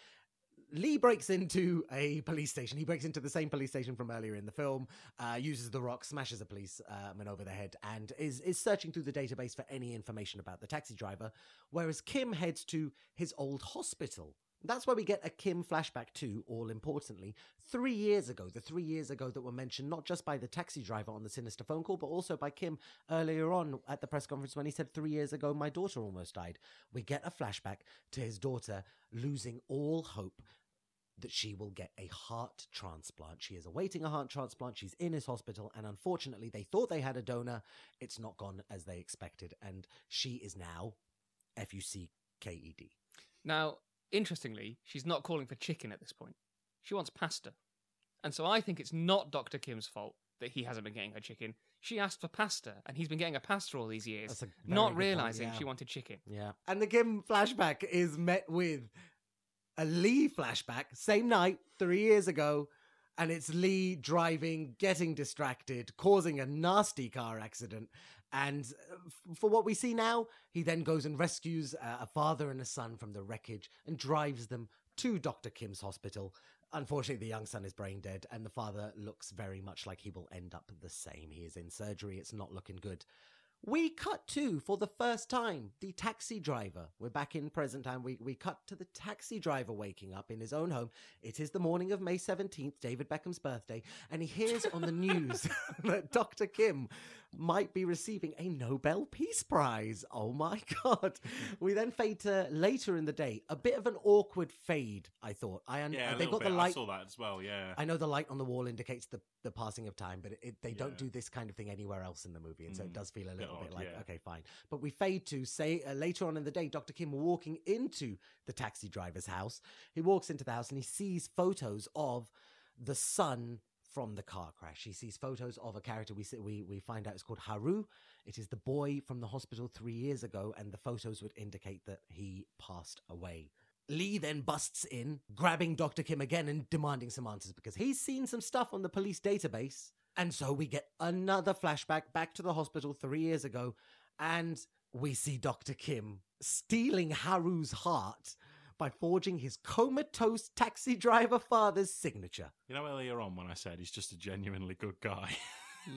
Lee breaks into a police station. He breaks into the same police station from earlier in the film, uh, uses the rock, smashes a policeman over the head, and is, is searching through the database for any information about the taxi driver. Whereas Kim heads to his old hospital. That's where we get a Kim flashback to, all importantly, three years ago. The three years ago that were mentioned not just by the taxi driver on the sinister phone call, but also by Kim earlier on at the press conference when he said, Three years ago, my daughter almost died. We get a flashback to his daughter losing all hope that she will get a heart transplant. She is awaiting a heart transplant. She's in his hospital, and unfortunately, they thought they had a donor. It's not gone as they expected, and she is now F U C K E D. Now, interestingly, she's not calling for chicken at this point. She wants pasta. And so I think it's not Dr. Kim's fault that he hasn't been getting her chicken. She asked for pasta, and he's been getting a pasta all these years, That's a very not good point, realizing yeah. she wanted chicken. Yeah. And the Kim flashback is met with a Lee flashback, same night, three years ago. And it's Lee driving, getting distracted, causing a nasty car accident. And uh, for what we see now, he then goes and rescues uh, a father and a son from the wreckage and drives them to Dr. Kim's hospital. Unfortunately, the young son is brain dead, and the father looks very much like he will end up the same. He is in surgery, it's not looking good. We cut to, for the first time, the taxi driver. We're back in present time. We, we cut to the taxi driver waking up in his own home. It is the morning of May 17th, David Beckham's birthday, and he hears on the news that Dr. Kim might be receiving a Nobel Peace Prize. Oh my God. We then fade to later in the day. A bit of an awkward fade, I thought. I un- Yeah, little got the light. I saw that as well. Yeah. I know the light on the wall indicates the, the passing of time, but it, it, they don't do this kind of thing anywhere else in the movie, and so it Mm, does feel a little bit odd, like yeah. okay, fine. But we fade to say uh, later on in the day, Doctor Kim walking into the taxi driver's house. He walks into the house and he sees photos of the son from the car crash. He sees photos of a character we we we find out is called Haru. It is the boy from the hospital three years ago, and the photos would indicate that he passed away. Lee then busts in, grabbing Dr. Kim again and demanding some answers because he's seen some stuff on the police database. And so we get another flashback back to the hospital three years ago, and we see Dr. Kim stealing Haru's heart by forging his comatose taxi driver father's signature. You know earlier on when I said he's just a genuinely good guy.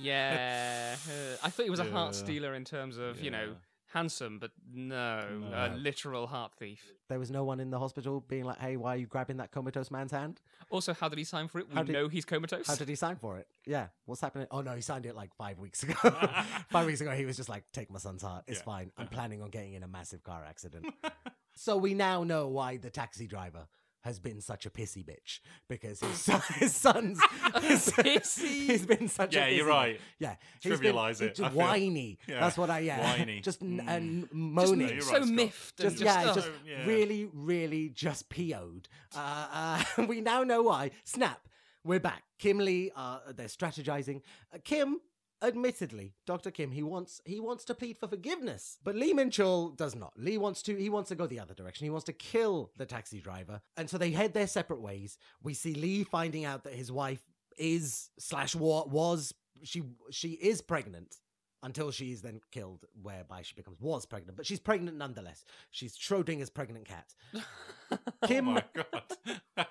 Yeah. uh, I thought he was a heart stealer in terms of, you know, handsome, but no, a literal heart thief. There was no one in the hospital being like, hey, why are you grabbing that comatose man's hand? Also, how did he sign for it? We How did- know he's comatose. How did he sign for it? Yeah. What's happening? Oh, no, he signed it like five weeks ago. five weeks ago, he was just like, take my son's heart. It's Yeah. fine. I'm planning on getting in a massive car accident. so we now know why the taxi driver has been such a pissy bitch because his, son, his son's his, Pissy? he's been such a yeah, you're right. Yeah, he's been- Trivialise it, Just whiny. Yeah, That's what I yeah. whiny. just n- Mm. and Just moaning. you're so right, Scott. miffed. and just, yeah, oh, just yeah. really, really just PO'd. Uh, uh, we now know why. Snap. We're back. Kim Lee, uh, they're strategizing. Uh, Kim, admittedly, Dr. Kim, he wants he wants to plead for forgiveness, but Lee Minchul does not. Lee wants to he wants to go the other direction. He wants to kill the taxi driver, and so they head their separate ways. We see Lee finding out that his wife is slash wa- was she she is pregnant until she is then killed, whereby she becomes was pregnant, but she's pregnant nonetheless. She's Schrodinger's pregnant cat. Oh Kim Oh my god.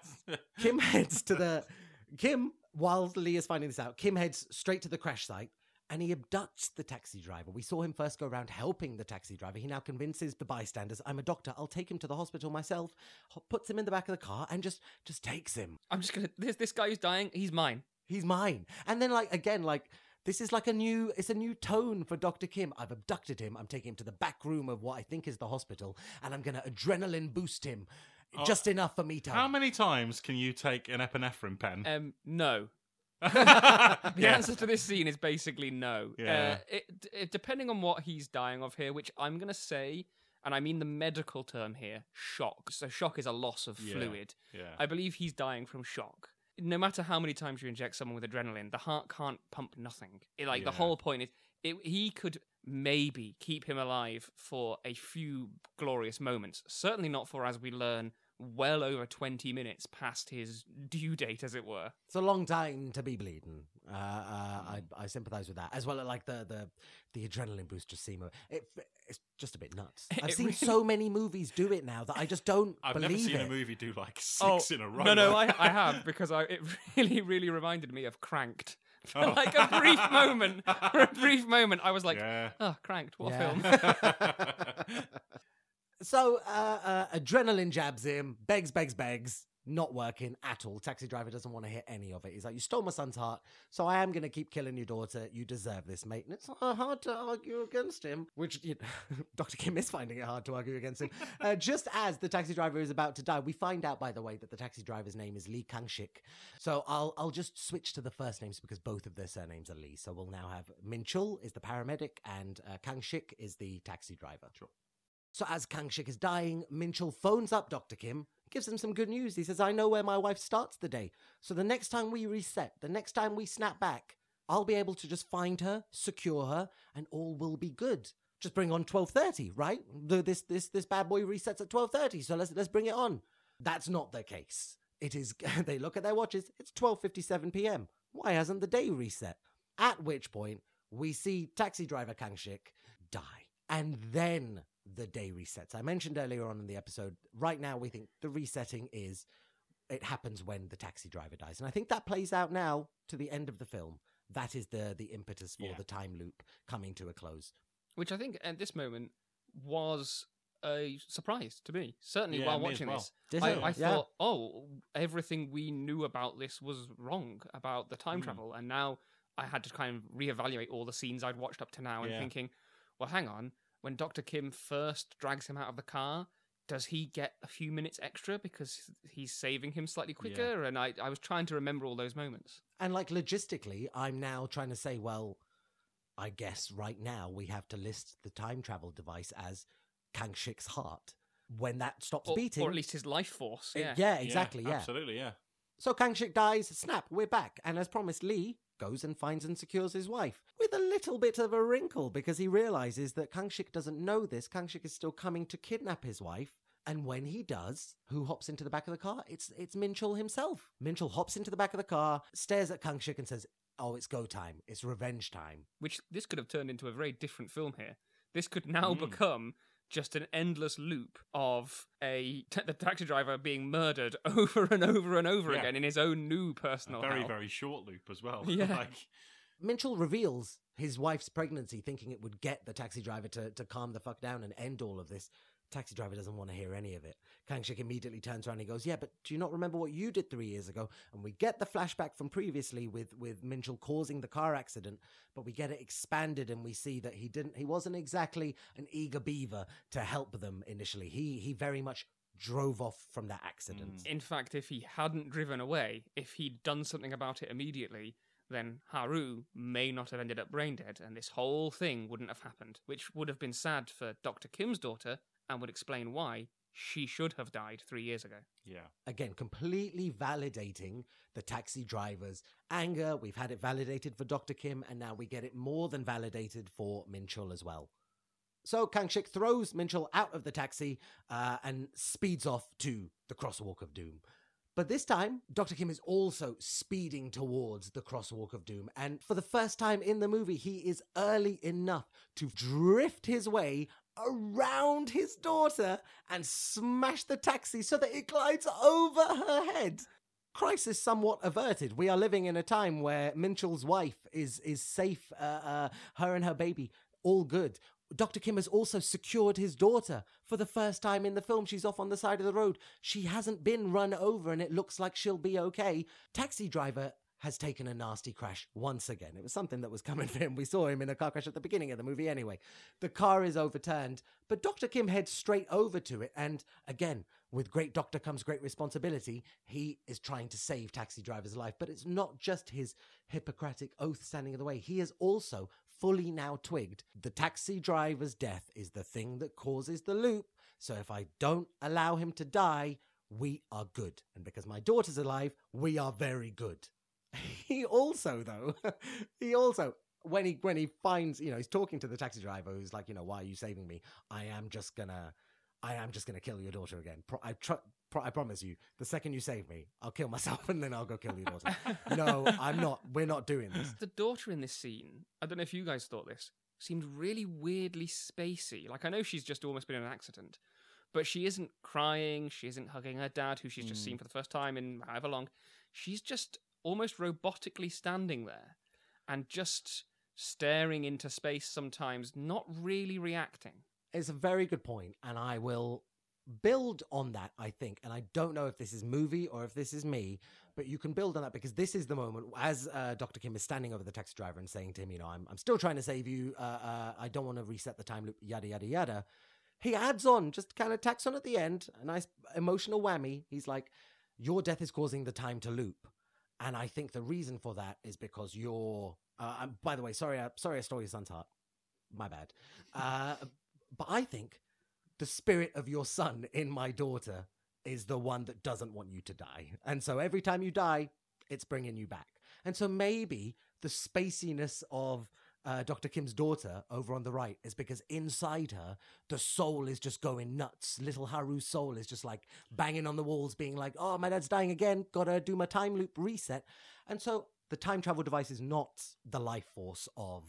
Kim heads to the Kim while Lee is finding this out. Kim heads straight to the crash site. And he abducts the taxi driver. We saw him first go around helping the taxi driver. He now convinces the bystanders, "I'm a doctor. I'll take him to the hospital myself." Puts him in the back of the car and just just takes him. I'm just gonna. This this guy who's dying, he's mine. He's mine. And then like again, like this is like a new it's a new tone for Dr. Kim. I've abducted him. I'm taking him to the back room of what I think is the hospital, and I'm gonna adrenaline boost him. Oh, just enough for me to How many times can you take an epinephrine pen? Um, no. The Yeah. answer to this scene is basically no. Yeah. Uh, it, it, depending on what he's dying of here, which I'm going to say, and I mean the medical term here, shock. So shock is a loss of Yeah. fluid. Yeah. I believe he's dying from shock. No matter how many times you inject someone with adrenaline, the heart can't pump nothing. It, like the whole point is, it, he could maybe keep him alive for a few glorious moments. Certainly not for, as we learn, well over 20 minutes past his due date, as it were. It's a long time to be bleeding. Uh, uh, I I sympathise with that as well. Like the the the adrenaline boost just seem it, it's just a bit nuts. I've seen really- so many movies do it now that I just don't I've believe never seen it. a movie do like six in a row. Oh, No, no, I, I have because I, it really, really reminded me of Cranked. For Oh. like a brief moment, for a brief moment, I was like, yeah. "Oh, Cranked, what Yeah. film?" So uh, uh, adrenaline jabs him, begs, begs, begs. Not working at all. Taxi driver doesn't want to hear any of it. He's like, "You stole my son's heart, so I am going to keep killing your daughter. You deserve this, mate." And it's uh, hard to argue against him, which you Dr. Kim is finding it hard to argue against him. Uh, just as the taxi driver is about to die, we find out, by the way, that the taxi driver's name is Lee Kangshik. So I'll I'll just switch to the first names because both of their surnames are Lee. So we'll now have Minchul is the paramedic and uh, Kangshik is the taxi driver. Sure. So as Kangshik is dying, Minchul phones up Dr. Kim, gives him some good news. He says, I know where my wife starts the day. So the next time we reset, the next time we snap back, I'll be able to just find her, secure her, and all will be good. Just bring on 12:30, right? The, this this this bad boy resets at 12:30, so let's let's bring it on. That's not the case. It is they look at their watches, it's 12:57 p.m. Why hasn't the day reset? At which point we see taxi driver Kangshik die. And then the day resets. I mentioned earlier on in the episode, right now we think the resetting is it happens when the taxi driver dies. And I think that plays out now to the end of the film. That is the the impetus for Yeah. the time loop coming to a close. Which I think at this moment was a surprise to me. Certainly Yeah, while me watching well. this, Did I, it? I Yeah. thought, oh, everything we knew about this was wrong about the time Mm. travel, and now I had to kind of reevaluate all the scenes I'd watched up to now, and Yeah. thinking, well, hang on, when Doctor Kim first drags him out of the car. Does he get a few minutes extra because he's saving him slightly quicker? And I, I was trying to remember all those moments. And like logistically, I'm now trying to say, well, I guess right now we have to list the time travel device as Kangshik's heart. When that stops Or, beating, or at least his life force. it- Yeah. yeah, exactly, yeah. Absolutely, yeah. So Kangshik dies, snap, we're back. And as promised, Lee goes and finds and secures his wife with a little bit of a wrinkle because he realizes that Kangshik doesn't know this. Kangshik is still coming to kidnap his wife. And when he does, who hops into the back of the car? It's it's Minchul himself. Minchul hops into the back of the car, stares at Kangshik and says, "Oh, it's go time. It's revenge time." which this could have turned into a very different film here. This could now Mm. become just an endless loop of a t- the taxi driver being murdered over and over and over Yeah. again in his own new A personal very, hell. very short loop as well. Yeah. like, Minchul reveals his wife's pregnancy, thinking it would get the taxi driver to, to calm the fuck down and end all of this. Taxi driver doesn't want to hear any of it. Kangshik immediately turns around and he goes, Yeah, but do you not remember what you did three years ago? And we get the flashback from previously with, with Minchul causing the car accident, but we get it expanded and we see that he didn't he wasn't exactly an eager beaver to help them initially. He he very much drove off from that accident. Mm. In fact, if he hadn't driven away, if he'd done something about it immediately, then Haru may not have ended up brain dead, and this whole thing wouldn't have happened, which would have been sad for Dr. Kim's daughter and would explain why she should have died three years ago. yeah. again completely validating the taxi driver's anger we've had it validated for dr kim and now we get it more than validated for minchul as well so kangshik throws minchul out of the taxi uh, and speeds off to the crosswalk of doom but this time, Dr. Kim is also speeding towards the crosswalk of doom. And for the first time in the movie, he is early enough to drift his way around his daughter and smash the taxi so that it glides over her head. Crisis somewhat averted. We are living in a time where Minchul's wife is is safe, uh, uh, her and her baby, all good. Dr. Kim has also secured his daughter. For the first time in the film, she's off on the side of the road. She hasn't been run over and it looks like she'll be okay. Taxi driver has taken a nasty crash once again. It was something that was coming for him. We saw him in a car crash at the beginning of the movie anyway. The car is overturned, but Dr. Kim heads straight over to it. And again, with great doctor comes great responsibility. He is trying to save taxi driver's life, but it's not just his Hippocratic oath standing in the way. He has also fully now twigged the taxi driver's death is the thing that causes the loop. So if I don't allow him to die, we are good. And because my daughter's alive, we are very good. He also, though, he also when he when he finds, you know, he's talking to the taxi driver who's like, you know, why are you saving me? I am just gonna I am just to kill your daughter again. Pro- I, tr- pro- I promise you, the second you save me, I'll kill myself and then I'll go kill your daughter. no, I'm not. We're not doing this. The daughter in this scene, I don't know if you guys thought this, seemed really weirdly spacey. Like, I know she's just almost been in an accident, but she isn't crying. She isn't hugging her dad, who she's just seen mm. for the first time in however long. She's just almost robotically standing there and just staring into space sometimes, not really reacting. It's a very good point, and I will build on that, I think. And I don't know if this is movie or if this is me, but you can build on that because this is the moment as uh, Dr. Kim is standing over the taxi driver and saying to him, you know, I'm, I'm still trying to save you. Uh, uh, I don't want to reset the time loop, yada, yada, yada. He adds on, just kind of tacks on at the end, a nice emotional whammy. He's like, Your death is causing the time to loop. And I think the reason for that is because you're. Uh, by the way, sorry, I, sorry, I stole your son's heart. My bad. Uh, but I think the spirit of your son in my daughter is the one that doesn't want you to die. And so every time you die, it's bringing you back. And so maybe the spaciness of uh, Dr. Kim's daughter over on the right is because inside her, the soul is just going nuts. Little Haru's soul is just like banging on the walls, being like, oh, my dad's dying again. Gotta do my time loop reset. And so the time travel device is not the life force of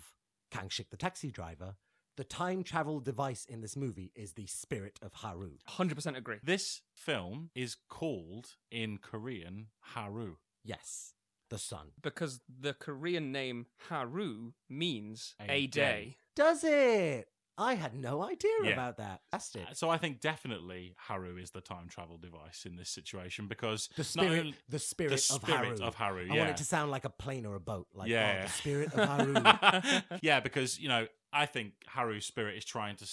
Kangshik the taxi driver. The time travel device in this movie is the spirit of Haru. 100% agree. This film is called in Korean Haru. Yes, the sun. Because the Korean name Haru means A a, day. day. Does it? I had no idea Yeah. about that. That's it. Uh, So I think definitely Haru is the time travel device in this situation because The spirit, only- the spirit, the of spirit Haru. of Haru. I yeah. want it to sound like a plane or a boat. Like, Yeah. oh, the spirit of Haru. yeah, because you know, I think Haru's spirit is trying to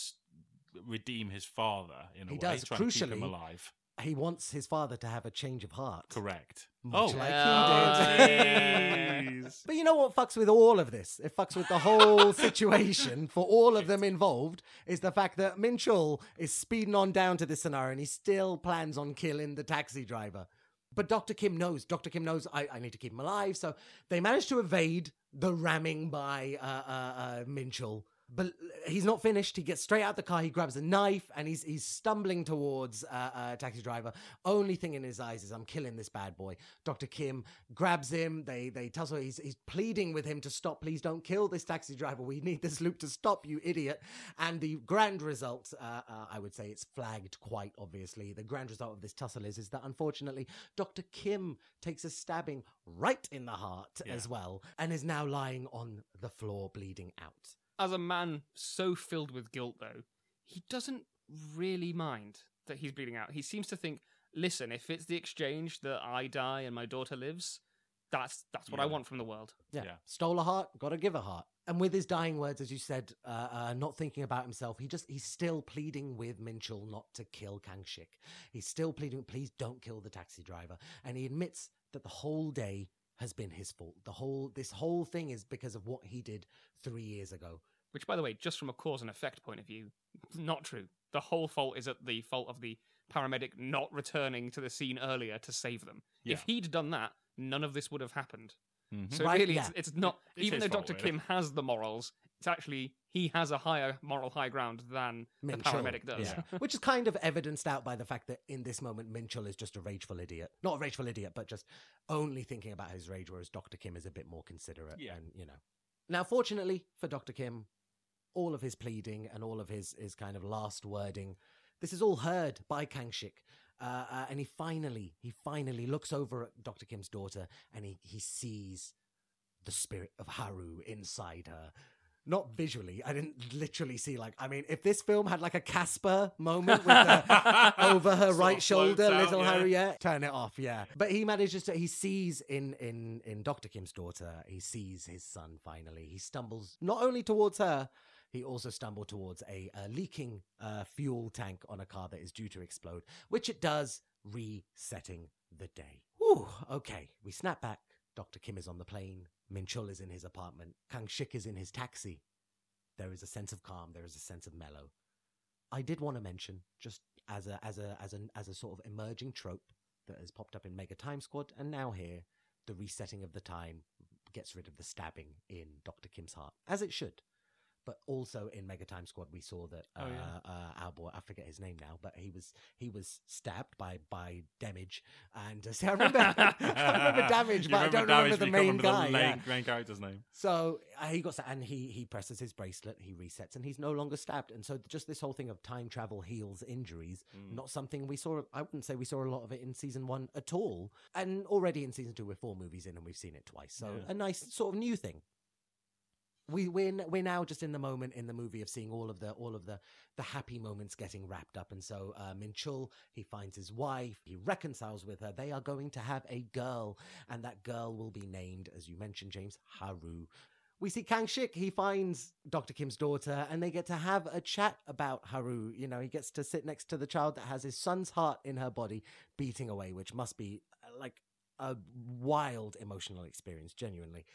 redeem his father in a He way, does. trying to keep him Crucially- alive. He wants his father to have a change of heart. Correct. Much oh, like he did. jeez. But you know what fucks with all of this? It fucks with the whole situation for all of them involved is the fact that Minchul is speeding on down to this scenario and he still plans on killing the taxi driver. But Dr. Kim knows. Dr. Kim knows I, I need to keep him alive. So they manage to evade the ramming by uh, uh, uh, Minchul. But he's not finished. He gets straight out the car. He grabs a knife and he's he's stumbling towards uh, uh, taxi driver. Only thing in his eyes is I'm killing this bad boy. Dr. Kim grabs him. They they tussle. He's he's pleading with him to stop. Please don't kill this taxi driver. We need this loop to stop, you idiot. And the grand result, uh, uh, I would say, it's flagged quite obviously. The grand result of this tussle is is that unfortunately Dr. Kim takes a stabbing right in the heart Yeah. as well, and is now lying on the floor bleeding out. As a man so filled with guilt, though, he doesn't really mind that he's bleeding out. He seems to think, listen, if it's the exchange that I die and my daughter lives, that's that's what I want from the world. Yeah. Yeah. Stole a heart, got to give a heart. And with his dying words, as you said, uh, uh, not thinking about himself, he just he's still pleading with Minchul not to kill Kang Shik. He's still pleading, please don't kill the taxi driver. And he admits that the whole day has been his fault. The whole this whole thing is because of what he did three years ago. Which, by the way, just from a cause and effect point of view, not true. The whole fault is at the fault of the paramedic not returning to the scene earlier to save them. If he'd done that, none of this would have happened. Mhm. So Right, really, yeah. it's, it's not It's even though fault, Dr. really. Kim has the morals. It's actually he has a higher moral high ground than the paramedic does. Yeah. Which is kind of evidenced out by the fact that in this moment, Minchul is just a rageful idiot. Not a rageful idiot, but just only thinking about his rage, whereas Dr. Kim is a bit more considerate. Yeah. And, you know. Now, fortunately for Dr. Kim, all of his pleading and all of his, his kind of last wording, this is all heard by Kang Shik. Uh, uh, and he finally, he finally looks over at Dr. Kim's daughter and he, he sees the spirit of Haru inside her. Not visually. I didn't literally see like. I mean, if this film had like a Casper moment with the, over her right shoulder, out, little yeah. Harry, yeah, turn it off, yeah. But he manages to. He sees in in in Doctor Kim's daughter. He sees his son finally. He stumbles not only towards her. He also stumbled towards a, a leaking uh, fuel tank on a car that is due to explode, which it does, resetting the day. Whew, okay, we snap back. Dr. Kim is on the plane. Minchul is in his apartment. Kang Shik is in his taxi. There is a sense of calm. There is a sense of mellow. I did want to mention, just as a as a as a as a sort of emerging trope that has popped up in Mega Time Squad, and now here, the resetting of the time gets rid of the stabbing in Dr. Kim's heart, as it should. But also in Mega Time Squad we saw that uh, Oh, yeah. uh, our boy I forget his name now, but he was he was stabbed by by Damage, and uh, see, I remember I remember Damage, You but I don't remember the main remember guy. The yeah. main, main character's name. So uh, he got and he he presses his bracelet, he resets, and he's no longer stabbed. And so just this whole thing of time travel heals injuries, Mm. not something we saw. I wouldn't say we saw a lot of it in season one at all. And already in season two, we're four movies in, and we've seen it twice. So Yeah. a nice sort of new thing. We we're, we're now just in the moment in the movie of seeing all of the all of the the happy moments getting wrapped up, and so uh, Minchul he finds his wife, he reconciles with her. They are going to have a girl, and that girl will be named, as you mentioned, James Haru. We see Kang Shik. He finds Dr. Kim's daughter, and they get to have a chat about Haru. You know, he gets to sit next to the child that has his son's heart in her body beating away, which must be uh, like a wild emotional experience, genuinely.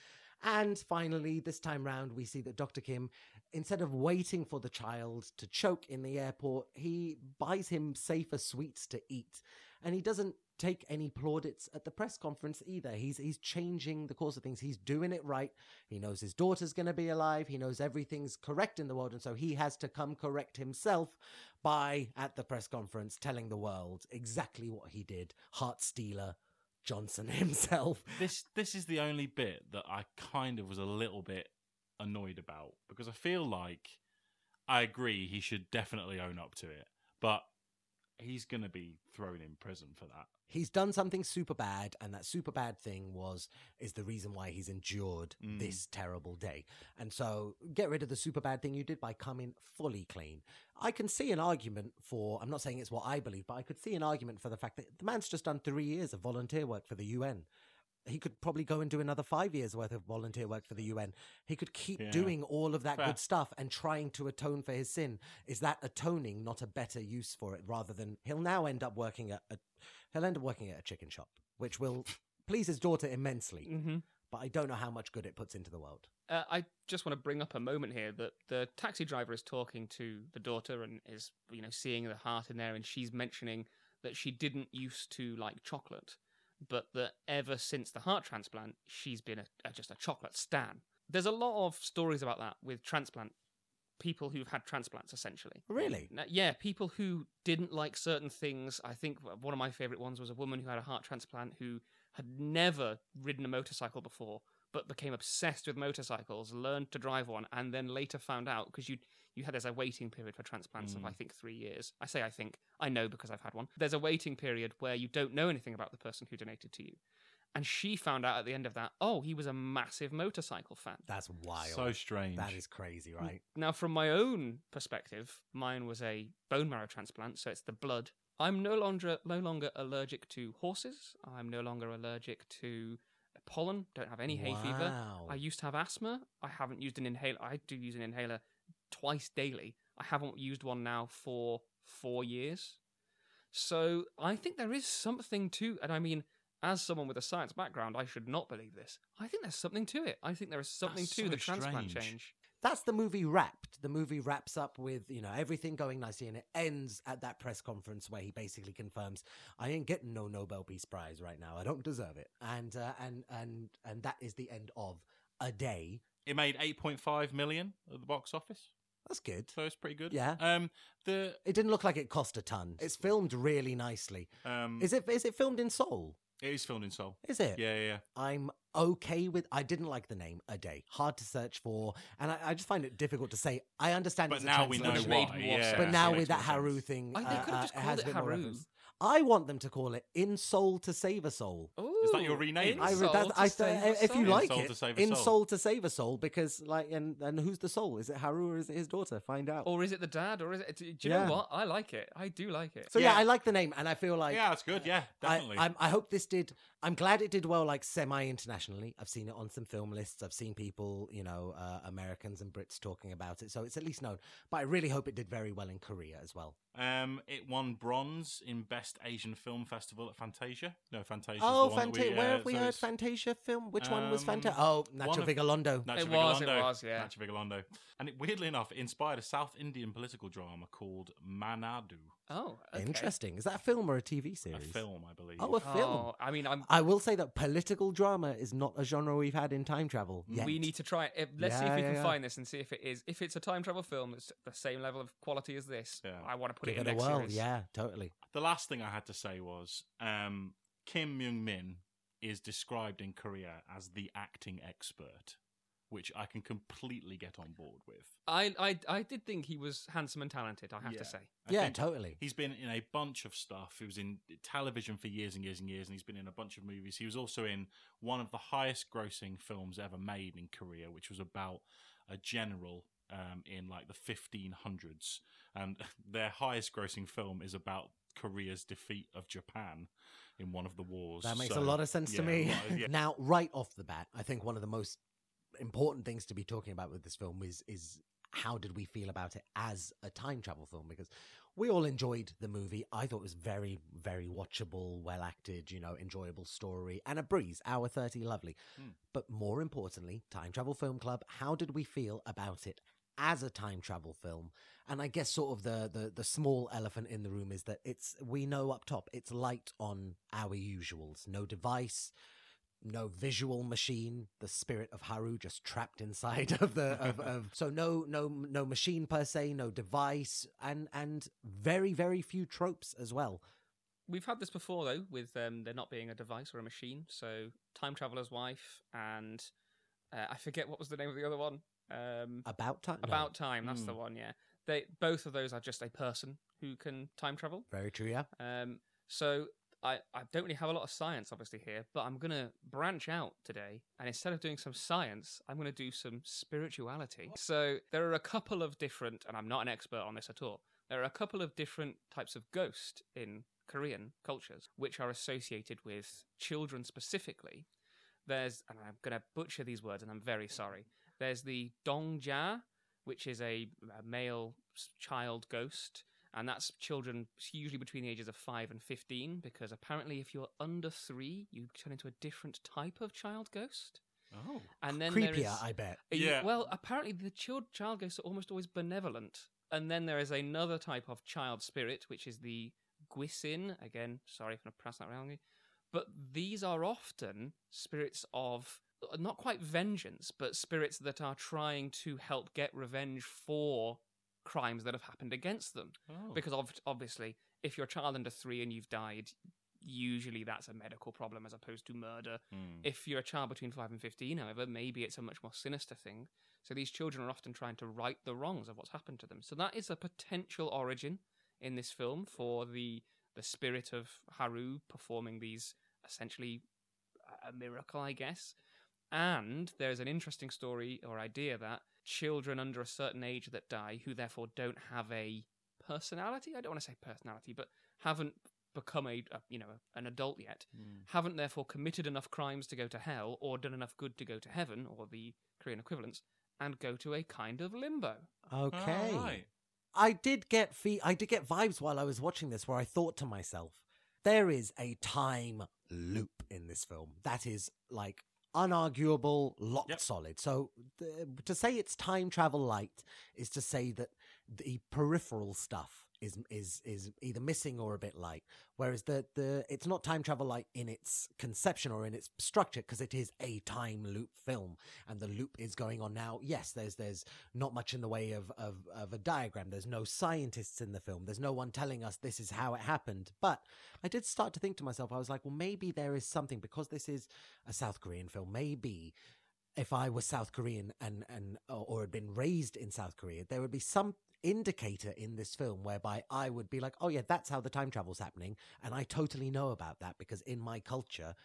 And finally, this time round, we see that Dr. Kim, instead of waiting for the child to choke in the airport, he buys him safer sweets to eat. And he doesn't take any plaudits at the press conference either. He's he's changing the course of things. He's doing it right. He knows his daughter's going to be alive. He knows everything's correct in the world, and so he has to come correct himself by at the press conference telling the world exactly what he did. Heart stealer Johnson himself. This this is the only bit that I kind of was a little bit annoyed about because I feel like I agree he should definitely own up to it, but he's going to be thrown in prison for that. He's done something super bad, and that super bad thing was is the reason why he's endured Mm. this terrible day. And so, get rid of the super bad thing you did by coming fully clean. I can see an argument for. I'm not saying it's what I believe, but I could see an argument for the fact that the man's just done three years of volunteer work for the UN. He could probably go and do another five years worth of volunteer work for the UN. He could keep Yeah. doing all of that Fair. good stuff and trying to atone for his sin. Is that atoning not a better use for it rather than he'll now end up working at a he'll end up working at a chicken shop, which will please his daughter immensely. hmm But I don't know how much good it puts into the world. Uh, I just want to bring up a moment here that the taxi driver is talking to the daughter and is, you know, seeing the heart in there, and she's mentioning that she didn't used to like chocolate, but that ever since the heart transplant, she's been a, a, just a chocolate stan. There's a lot of stories about that with transplant people who've had transplants, essentially. Really? Now, yeah, people who didn't like certain things. I think one of my favorite ones was a woman who had a heart transplant who had never ridden a motorcycle before, but became obsessed with motorcycles, learned to drive one, and then later found out because you you had there's a waiting period for transplants of Mm. I think three years. I say I think I know because I've had one. There's a waiting period where you don't know anything about the person who donated to you. And she found out at the end of that, oh, he was a massive motorcycle fan. That's wild. So strange. that is crazy, right? Now, from my own perspective, mine was a bone marrow transplant, so it's the blood. I'm no longer no longer allergic to horses. I'm no longer allergic to pollen. Don't have any hay fever. I used to have asthma. I haven't used an inhaler. I do use an inhaler twice daily. I haven't used one now for four years. So I think there is something to, and I mean, as someone with a science background, I should not believe this. I think there's something to it. I think there is something That's to so the transplant strange. change. That's the movie wrapped. The movie wraps up with, you know, everything going nicely and it ends at that press conference where he basically confirms, I ain't getting no Nobel Peace Prize right now. I don't deserve it. And uh, and and and that is the end of a day. it made 8.5 million at the box office, That's good. so it's pretty good. Yeah. Um. The It didn't look like it cost a ton. It's filmed really nicely. um. Is it is it filmed in Seoul? It is filmed in Seoul. Is it? Yeah, yeah. yeah. I'm okay with. I didn't like the name a day. Hard to search for, and I, I just find it difficult to say. I understand, But it's a now we know translation, why. Yeah. But now with that Haru sense. thing, I- they uh, could have uh, just it called has it bit more Haru. reference. I want them to call it "In Soul to Save a Soul." Is that your rename? I, In Soul that, to I Save eh, a if you Soul. like In Soul it, to Save a in Soul. Soul to Save a Soul, because like, and and who's the soul? Is it Haru or is it his daughter? Find out. Or is it the dad? Or is it? Do you Yeah. know what? I like it. I do like it. so yeah. Yeah. I like the name, and I feel like yeah, it's good. Yeah, definitely. I, I'm, I hope this did. I'm glad it did well, like semi internationally. I've seen it on some film lists. I've seen people, you know, uh, Americans and Brits talking about it, so it's at least known. But I really hope it did very well in Korea as well. Um, it won bronze in Best Asian Film Festival at Fantasia. No, Fantasia. Oh, the one that we, where uh, have we so heard Fantasia film? Which one was Um, Fantasia? Oh, one Nacho of- Vigalondo. Nacho It was, it was, yeah. Nacho Vigalondo. And it, weirdly enough, it inspired a South Indian political drama called Maanaadu. Oh, okay. Interesting. Is that a film or a TV series? A film, I believe. Oh, a film. Oh, I mean, I'm. I will say that political drama is not a genre we've had in time travel. Yet. We need to try it. Let's see if we yeah, can yeah. find this and see if it is. If it's a time travel film that's the same level of quality as this, Yeah. I want to put give it it in a next whirl. series. Yeah, totally. the last thing I had to say was um, Kim Myung Min is described in Korea as the acting expert, which I can completely get on board with. I, I, I did think he was handsome and talented. I have Yeah. to say. I yeah, totally. He's been in a bunch of stuff. He was in television for years and years and years, and he's been in a bunch of movies. He was also in one of the highest grossing films ever made in Korea, which was about a general um, in like the 1500s. And their highest grossing film is about Korea's defeat of Japan in one of the wars. That makes So, a lot of sense to me. a of- yeah. Now, right off the bat, I think one of the most important things to be talking about with this film is is how did we feel about it as a time travel film because we all enjoyed the movie. I thought it was very, very watchable, well acted, you know, enjoyable story, and a breeze. Hour 30, lovely. Hmm. But more importantly, Time Travel Film Club, how did we feel about it as a time travel film? And I guess sort of the, the, the small elephant in the room is that it's, we know up top, it's light on our usuals. No device, no visual machine the spirit of haru just trapped inside of the of, of so no no no machine per se no device and and very very few tropes as well We've had this before though, with um, there not being a device or a machine. So time traveler's wife and uh, I forget what was the name of the other one. Um, about time no. About time. That's the Mm. one. Yeah. They both of those are just a person who can time travel. very true yeah Um, so I, I don't really have a lot of science, obviously, here, but I'm going to branch out today. And instead of doing some science, I'm going to do some spirituality. So there are a couple of different, and I'm not an expert on this at all, there are a couple of different types of ghost in Korean cultures, which are associated with children specifically. There's, and I'm going to butcher these words, and I'm very sorry. There's the Dongja, which is a, a male child ghost and that's children usually between the ages of 5 and 15 because apparently if you're under 3 you turn into a different type of child ghost Oh. and then creepier is i bet you- Yeah. well apparently the child child ghosts are almost always benevolent and then there is another type of child spirit which is the Gwisin again sorry if i'm pronounced that wrongly but these are often spirits of not quite vengeance but spirits that are trying to help get revenge for crimes that have happened against them. Oh. because ob- obviously if you're a child under three and you've died usually that's a medical problem as opposed to murder. Hmm. if you're a child between 5 and 15 however maybe it's a much more sinister thing. So these children are often trying to right the wrongs of what's happened to them. So that is a potential origin in this film for the the spirit of haru performing these essentially a miracle i guess. And there's an interesting story or idea that children under a certain age that die, who therefore don't have a personality, I don't want to say personality, but haven't become a, a you know an adult yet, Hmm. haven't therefore committed enough crimes to go to hell or done enough good to go to heaven or the Korean equivalents, and go to a kind of limbo. okay Oh, right. I did get fe- I did get vibes while I was watching this where I thought to myself, there is a time loop in this film that is like unarguable, locked Yep. solid. So th- to say it's time travel light is to say that the peripheral stuff is is is either missing or a bit light. Whereas the the it's not time travel light in its conception or in its structure because it is a time loop film and the loop is going on now. Yes, there's there's not much in the way of, of, of a diagram. There's no scientists in the film. There's no one telling us this is how it happened. But I did start to think to myself, I was like, well, maybe there is something because this is a South Korean film. Maybe if I was South Korean and, and or, or had been raised in South Korea, there would be some indicator in this film whereby I would be like, oh yeah, that's how the time travel's happening. And I totally know about that because in my culture,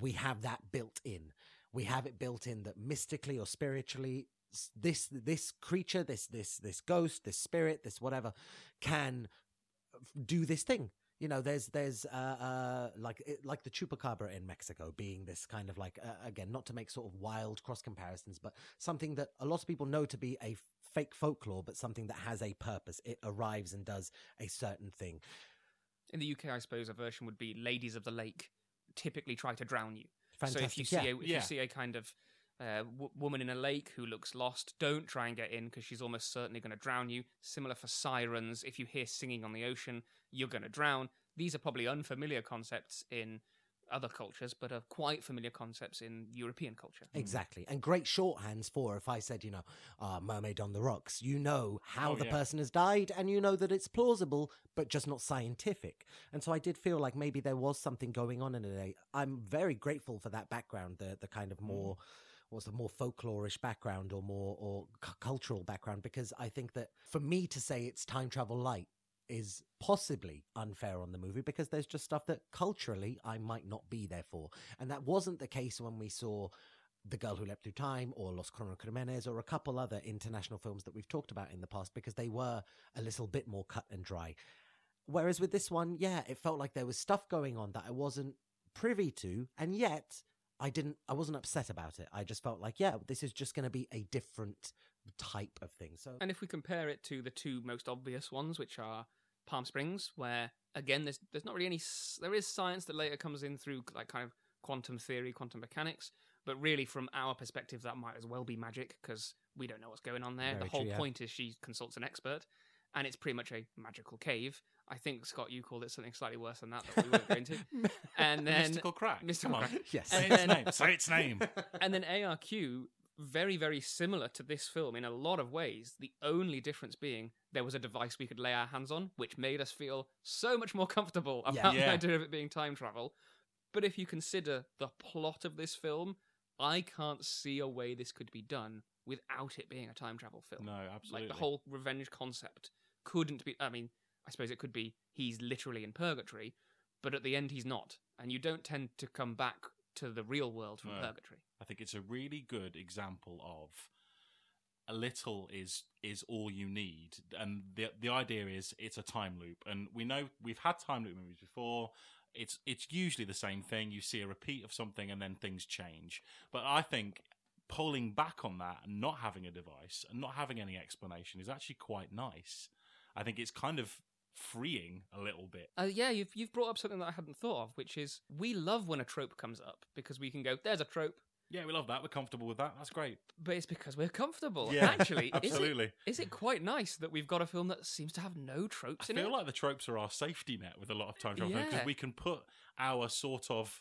we have that built in. We have it built in that mystically or spiritually, this this creature, this this this ghost, this spirit, this whatever, can do this thing. You know, there's there's uh, uh like like the chupacabra in Mexico being this kind of like uh, again, not to make sort of wild cross comparisons, but something that a lot of people know to be a fake folklore, but something that has a purpose. It arrives and does a certain thing. In the UK, I suppose a version would be ladies of the lake typically try to drown you. Fantastic. So if you see yeah. a if Yeah. you see a kind of uh, w- woman in a lake who looks lost. Don't try and get in because she's almost certainly going to drown you. Similar for sirens. If you hear singing on the ocean, you're going to drown. These are probably unfamiliar concepts in other cultures, but are quite familiar concepts in European culture. Exactly. And great shorthands for if I said, you know, uh, mermaid on the rocks, you know how Oh, the yeah. person has died and you know that it's plausible, but just not scientific. And so I did feel like maybe there was something going on in it. I'm very grateful for that background, the, the kind of more. What's the more folklorish background or more or c- cultural background? Because I think that for me to say it's time travel light is possibly unfair on the movie because there's just stuff that culturally I might not be there for. And that wasn't the case when we saw The Girl Who Leapt Through Time or Los Crímenes or a couple other international films that we've talked about in the past because they were a little bit more cut and dry. Whereas with this one, yeah, it felt like there was stuff going on that I wasn't privy to, and yet I didn't I wasn't upset about it. I just felt like, yeah, this is just gonna be a different type of thing. So And if we compare it to the two most obvious ones, which are Palm Springs, where again there's there's not really any there is science that later comes in through like kind of quantum theory, quantum mechanics, but really from our perspective that might as well be magic because we don't know what's going on there. Very the whole true, yeah. point is she consults an expert, and it's pretty much a magical cave. I think Scott, you called it something slightly worse than that that we weren't going to. And then Mystical crack. Mystical Come on. Crack. yes. Say And its name. Say its name. and then ARQ, very, very similar to this film in a lot of ways. The only difference being there was a device we could lay our hands on, which made us feel so much more comfortable about Yeah. the idea of it being time travel. But if you consider the plot of this film, I can't see a way this could be done without it being a time travel film. No, absolutely. Like the whole revenge concept couldn't be. I mean, I suppose it could be he's literally in purgatory, but at the end he's not, and you don't tend to come back to the real world from No. purgatory. I think it's a really good example of a little is is all you need, and the the idea is it's a time loop, and we know we've had time loop movies before. It's it's usually the same thing. You see a repeat of something, and then things change. But I think pulling back on that and not having a device and not having any explanation is actually quite nice. I think it's kind of freeing a little bit. Uh, yeah, you've you've brought up something that I hadn't thought of, which is we love when a trope comes up because we can go, "There's a trope," Yeah, we love that. We're comfortable with that. That's great. but it's because we're comfortable. Yeah, Actually, absolutely. Is it, is it quite nice that we've got a film that seems to have no I tropes in it? I feel like the tropes are our safety net with a lot of time travel Yeah. because we can put our sort of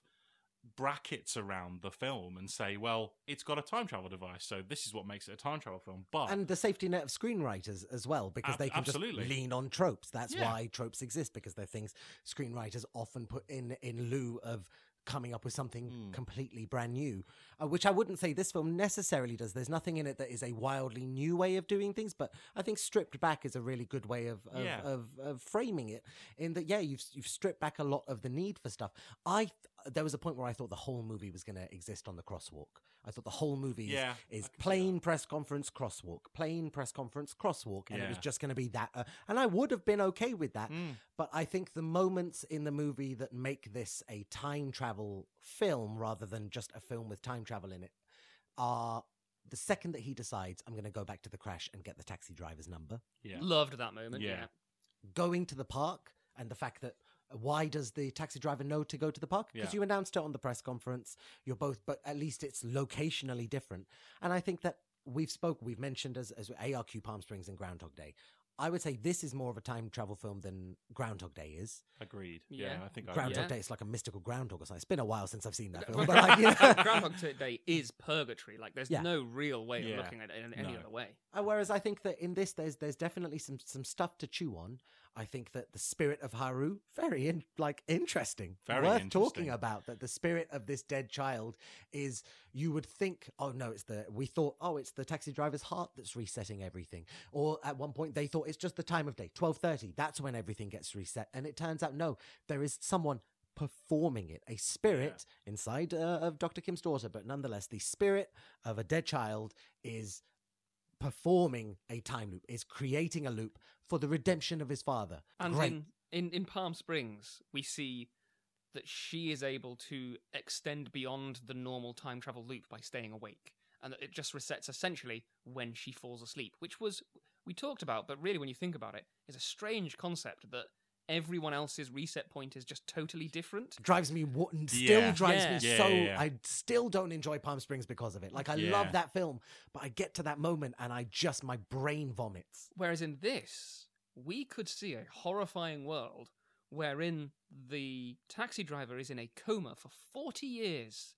brackets around the film and say, well, it's got a time travel device, so this is what makes it a time travel film. But and the safety net of screenwriters as well, because Ab- they can absolutely. just lean on tropes. That's Yeah. why tropes exist, because they're things screenwriters often put in in lieu of coming up with something Mm. completely brand new, uh, which I wouldn't say this film necessarily does. There's nothing in it that is a wildly new way of doing things, but I think stripped back is a really good way of of, Yeah. of, of framing it. In that, yeah, you've you've stripped back a lot of the need for stuff. I there was a point where I thought the whole movie was going to exist on the crosswalk. I thought the whole movie is- Yeah, is, I plain press conference crosswalk, plain press conference crosswalk, and it was just going to be that. Uh, and I would have been okay with that. Mm. But I think the moments in the movie that make this a time travel film rather than just a film with time travel in it are the second that he decides, I'm going to go back to the crash and get the taxi driver's number, yeah, Loved that moment. Yeah. Yeah. going to the park, and the fact that why does the taxi driver know to go to the park? Because Yeah. you announced it on the press conference. You're both, but at least it's locationally different. And I think that we've spoke, we've mentioned as, as ARQ Palm Springs and Groundhog Day. I would say this is more of a time travel film than Groundhog Day is. agreed. Yeah, Yeah. I think I Groundhog Yeah. Day is like a mystical groundhog or something. It's been a while since I've seen that film. But But like, you know. Groundhog Day is purgatory. Like, there's Yeah. no real way Yeah. of looking at it in any No. other way. Uh, Whereas I think that in this, there's there's definitely some some stuff to chew on. I think that the spirit of Haru, very in, like interesting, Very worth interesting. talking about. That the spirit of this dead child is, you would think, oh no, it's the we thought, oh, it's the taxi driver's heart that's resetting everything. Or at one point they thought it's just the time of day, twelve thirty. That's when everything gets reset, and it turns out no, there is someone performing it, a spirit inside uh, of Dr. Kim's daughter, but nonetheless, the spirit of a dead child is performing a time loop, is creating a loop for the redemption of his father. And Great. in, in in Palm Springs, we see that she is able to extend beyond the normal time travel loop by staying awake, and that it just resets essentially when she falls asleep, which was we talked about, but really when you think about it, is a strange concept that everyone else's reset point is just totally different. drives me wa- still Yeah. drives Yeah. me Yeah, so yeah, yeah. I still don't enjoy Palm Springs because of it. Like I Yeah. love that film, but I get to that moment and I just my brain vomits. Whereas in this, we could see a horrifying world wherein the taxi driver is in a coma for 40 years.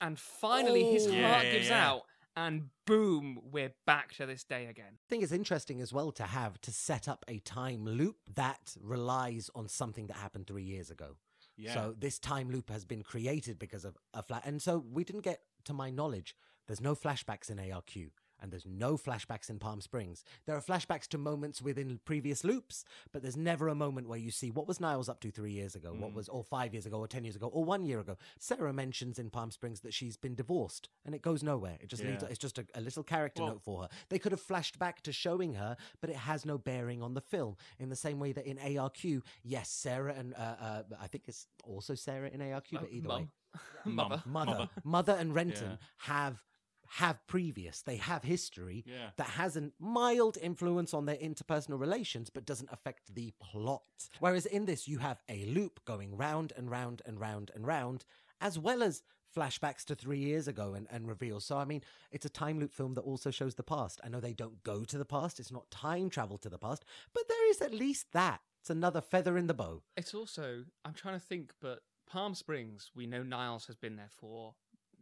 And finally his Oh. heart Yeah, yeah, gives yeah. out, and boom, we're back to this day again. I think it's interesting as well to have to set up a time loop that relies on something that happened three years ago. Yeah. So this time loop has been created because of a flat, and so we didn't get, to my knowledge, there's no flashbacks in ARQ. And there's no flashbacks in Palm Springs. There are flashbacks to moments within previous loops, but there's never a moment where you see what was Niles up to three years ago, what Mm. was, or five years ago, or ten years ago, or one year ago. Sarah mentions in Palm Springs that she's been divorced, and it goes nowhere. It just leads. It's just a, a little character Well- note for her. They could have flashed back to showing her, but it has no bearing on the film. In the same way that in ARQ, yes, Sarah and uh, uh, I think it's also Sarah in ARQ, but Uh, either way, Mother. mother, Mother. mother, and Renton Yeah. have have previous. They have history Yeah. that has a mild influence on their interpersonal relations, but doesn't affect the plot. Whereas in this, you have a loop going round and round and round and round, as well as flashbacks to three years ago and, and reveals. So, I mean, it's a time loop film that also shows the past. I know they don't go to the past, it's not time travel to the past, but there is at least that. It's another feather in the bow. It's also, I'm trying to think, but Palm Springs, we know Niles has been there for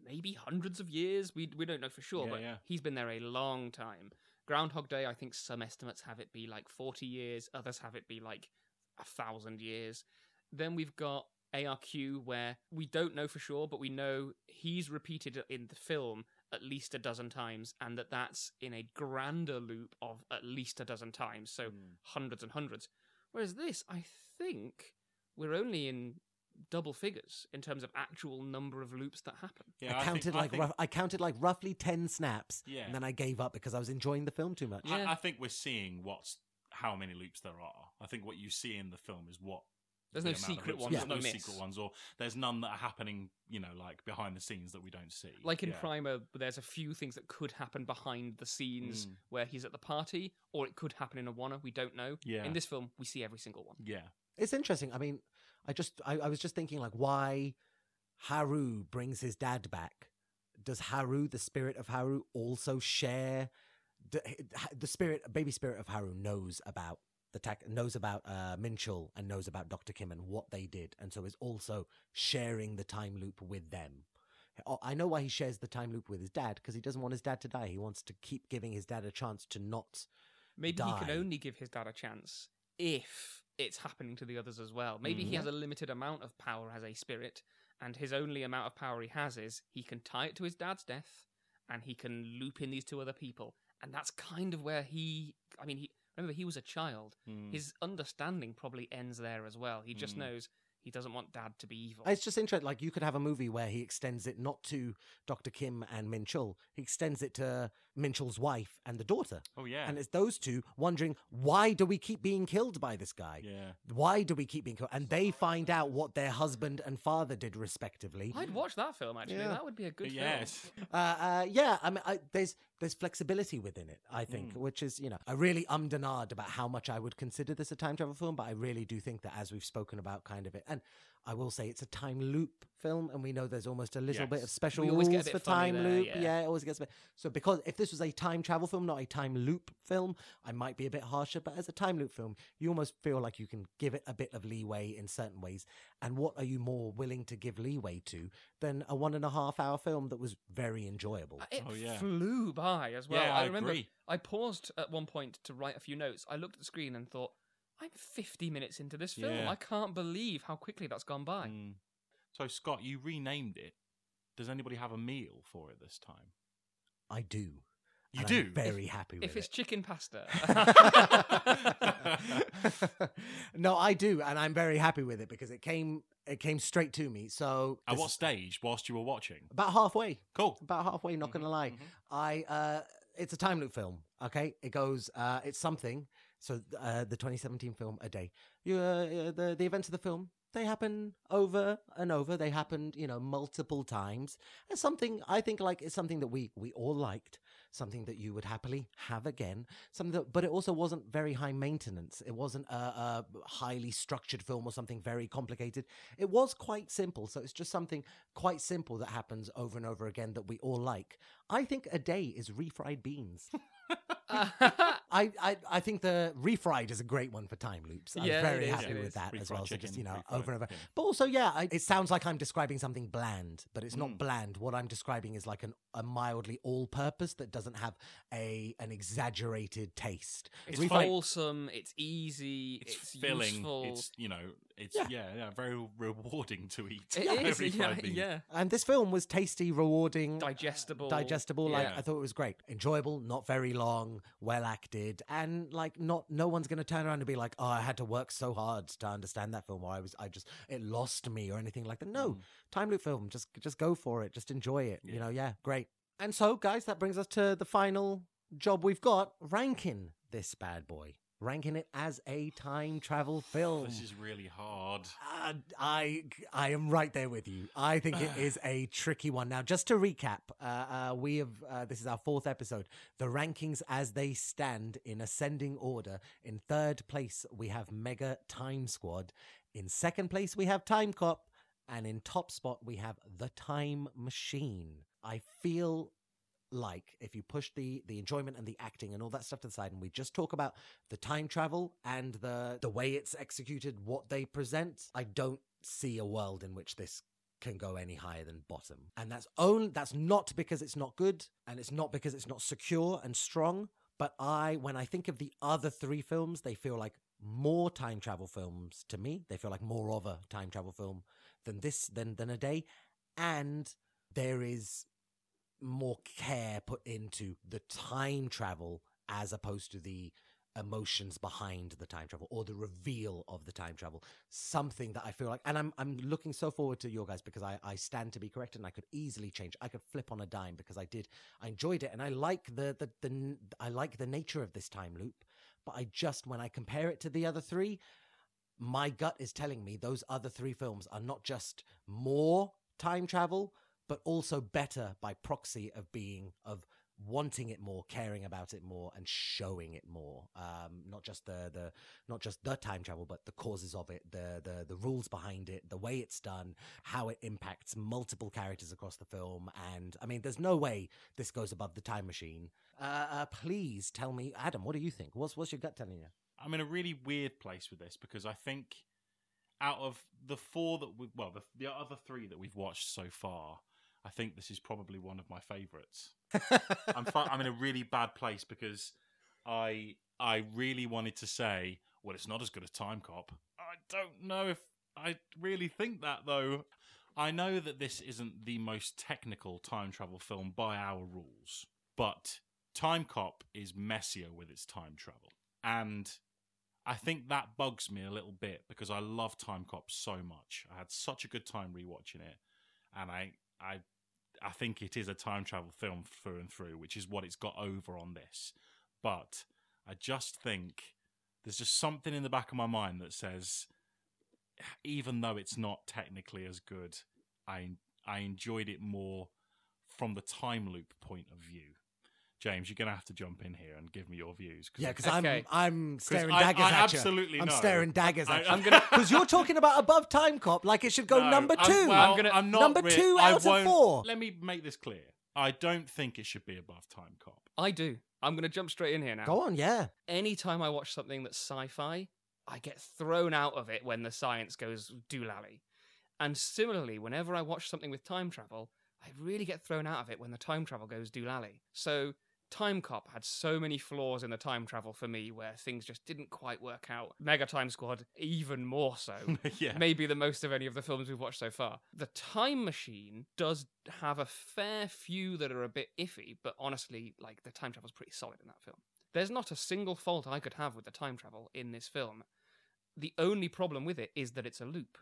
maybe hundreds of years. We we don't know for sure, Yeah, but yeah. he's been there a long time. Groundhog Day, I think some estimates have it be like 40 years, others have it be like a thousand years. Then we've got ARQ, where we don't know for sure, but we know he's repeated in the film at least a dozen times, and that that's in a grander loop of at least a dozen times, so Mm. hundreds and hundreds. Whereas this, I think we're only in double figures in terms of actual number of loops that happen. Yeah, I I counted think- I like think- rough, I counted like roughly ten snaps, Yeah. and then I gave up because I was enjoying the film too much. Yeah. I, I think we're seeing what's how many loops there are. I think what you see in the film is what. There's the no secret loops- ones There's no miss. secret ones, or there's none that are happening. You know, like behind the scenes that we don't see. Like in Yeah. Primer, there's a few things that could happen behind the scenes Mm. where he's at the party, or it could happen in a Warner. We don't know. Yeah. In this film, we see every single one. Yeah. It's interesting. I mean, I just I, I was just thinking like why Haru brings his dad back. Does Haru, the spirit of Haru, also share the, the spirit, baby spirit of Haru knows about the tech, knows about uh, Minchul and knows about Doctor Kim and what they did, and so is also sharing the time loop with them. Oh, I know why he shares the time loop with his dad because he doesn't want his dad to die. He wants to keep giving his dad a chance to not. Maybe he can only give his dad a chance if it's happening to the others as well. Maybe he Mhm. has a limited amount of power as a spirit, and his only amount of power he has is he can tie it to his dad's death, and he can loop in these two other people. And that's kind of where he. I mean, he remember he was a child. Mm. His understanding probably ends there as well. He just Mm. knows he doesn't want dad to be evil. It's just interesting. Like you could have a movie where he extends it not to Dr. Kim and Minchul. He extends it to Minchul's wife and the daughter. oh yeah. And it's those two wondering, why do we keep being killed by this guy? yeah. Why do we keep being killed? And they find out what their husband and father did respectively. I'd watch that film actually. Yeah. That would be a good film. yes. Uh, uh, yeah, I mean, I, there's there's flexibility within it. I think, Mm. which is you know, I really ummed and ahed about how much I would consider this a time travel film, but I really do think that as we've spoken about, kind of it, and I will say it's a time loop film, and we know there's almost a little bit of special We always rules get a bit for time there, loop. yeah. it always gets a bit. So because if this was a time travel film, not a time loop film, I might be a bit harsher. But as a time loop film, you almost feel like you can give it a bit of leeway in certain ways. And what are you more willing to give leeway to than a one and a half hour film that was very enjoyable? Uh, It Oh, yeah. flew by as well. Yeah, I I remember. I paused at one point to write a few notes. I looked at the screen and thought, I'm 50 minutes into this film. Yeah. I can't believe how quickly that's gone by. Mm. So Scott, you renamed it. Does anybody have a meal for it this time? I do. You and do. I'm very happy with it. If it's it. chicken pasta, no, I do, and I'm very happy with it because it came it came straight to me. So At what stage? Whilst you were watching? about halfway, Cool. about halfway. Not gonna lie, mhm. I uh, it's a time loop film. Okay, it goes. Uh, it's something. So uh, the 2017 film A Day. You, uh, the the events of the film they happen over and over. They happened, you know, multiple times. And something I think like it's something that we we all liked. something that you would happily have again. Something that, but it also wasn't very high maintenance. It wasn't a, a highly structured film or something very complicated. It was quite simple. So it's just something quite simple that happens over and over again that we all like. I think a day is refried beans. I, I I think the refried is a great one for time loops. I'm Yeah, very happy it with is. that as Refried well. So just you know, refried over and over. chicken. But also, yeah, I, it sounds like I'm describing something bland, but it's not Mm. bland. What I'm describing is like an, a mildly all-purpose that doesn't have a an exaggerated taste. It's Refried- wholesome. It's easy. It's, It's, filling. Useful. It's you know, it's Yeah. yeah, yeah, very rewarding to eat. It Yeah, is, yeah, yeah. And this film was tasty, rewarding, Digestible. digestible. Like I thought it was great, enjoyable, not very long, well acted, and like not no one's gonna turn around and be like, oh, I had to work so hard to understand that film, or I was I just it lost me or anything like that. No, Mm. time loop film, just just go for it, just enjoy it. You know, yeah, great. And so, guys, that brings us to the final job we've got: ranking this bad boy, ranking it as a time travel film. This is really hard. Uh, I I am right there with you. I think it is a tricky one. Now, just to recap, uh, uh, we have uh, this is our fourth episode. The rankings as they stand in ascending order. In third place, we have Mega Time Squad. In second place, we have Time Cop, and in top spot, we have The Time Machine. I feel like if you push the the enjoyment and the acting and all that stuff to the side and we just talk about the time travel and the the way it's executed what they present i don't see a world in which this can go any higher than bottom. And that's only that's not because it's not good and it's not because it's not secure and strong but i when i think of the other three films they feel like more time travel films to me. They feel like more of a time travel film than this than than a day. And there is more care put into the time travel as opposed to the emotions behind the time travel or the reveal of the time travel. Something that i feel like and i'm i'm looking so forward to your guys because i i stand to be corrected and i could easily change. I could flip on a dime because i did i enjoyed it and i like the the, the i like the nature of this time loop. But i just when i compare it to the other three my gut is telling me those other three films are not just more time travel but also better by proxy of being of wanting it more caring about it more and showing it more. Um not just the the not just the time travel but the causes of it the the the rules behind it the way it's done how it impacts multiple characters across the film. And i mean there's no way this goes above the time machine. Uh, uh please tell me adam what do you think? What's what's your gut telling you? I'm in a really weird place with this because I think out of the four that we well the, the other three that we've watched so far, I think this is probably one of my favourites. I'm I'm in a really bad place because I I really wanted to say, well, it's not as good as Time Cop. I don't know if I really think that though. I know that this isn't the most technical time travel film by our rules, but Time Cop is messier with its time travel. And I think that bugs me a little bit because I love Time Cop so much. I had such a good time rewatching it, and I I I think it is a time travel film through and through, which is what it's got over on this. But I just think there's just something in the back of my mind that says, even though it's not technically as good, I I enjoyed it more from the time loop point of view. James, you're gonna have to jump in here and give me your views. yeah I- because i'm i'm staring I- daggers I at you absolutely i'm know. staring daggers I- at I'm you gonna- because you're talking about above time cop like it should go No, number I'm- 2 well, I'm gonna- I'm not Number re- two I out of won't- four. Let me make this clear. I don't think it should be above Time Cop. I do. I'm going to jump straight in here now. go on yeah Anytime I watch something that's sci-fi, I get thrown out of it when the science goes doolally. And similarly, whenever I watch something with time travel, I really get thrown out of it when the time travel goes doolally. So Time Cop had so many flaws in the time travel for me where things just didn't quite work out. Mega Time Squad, even more so. yeah. maybe the most of any of the films we've watched so far. The Time Machine does have a fair few that are a bit iffy, but honestly, like the time travel's pretty solid in that film. There's not a single fault I could have with the time travel in this film. The only problem with it is that it's a loop.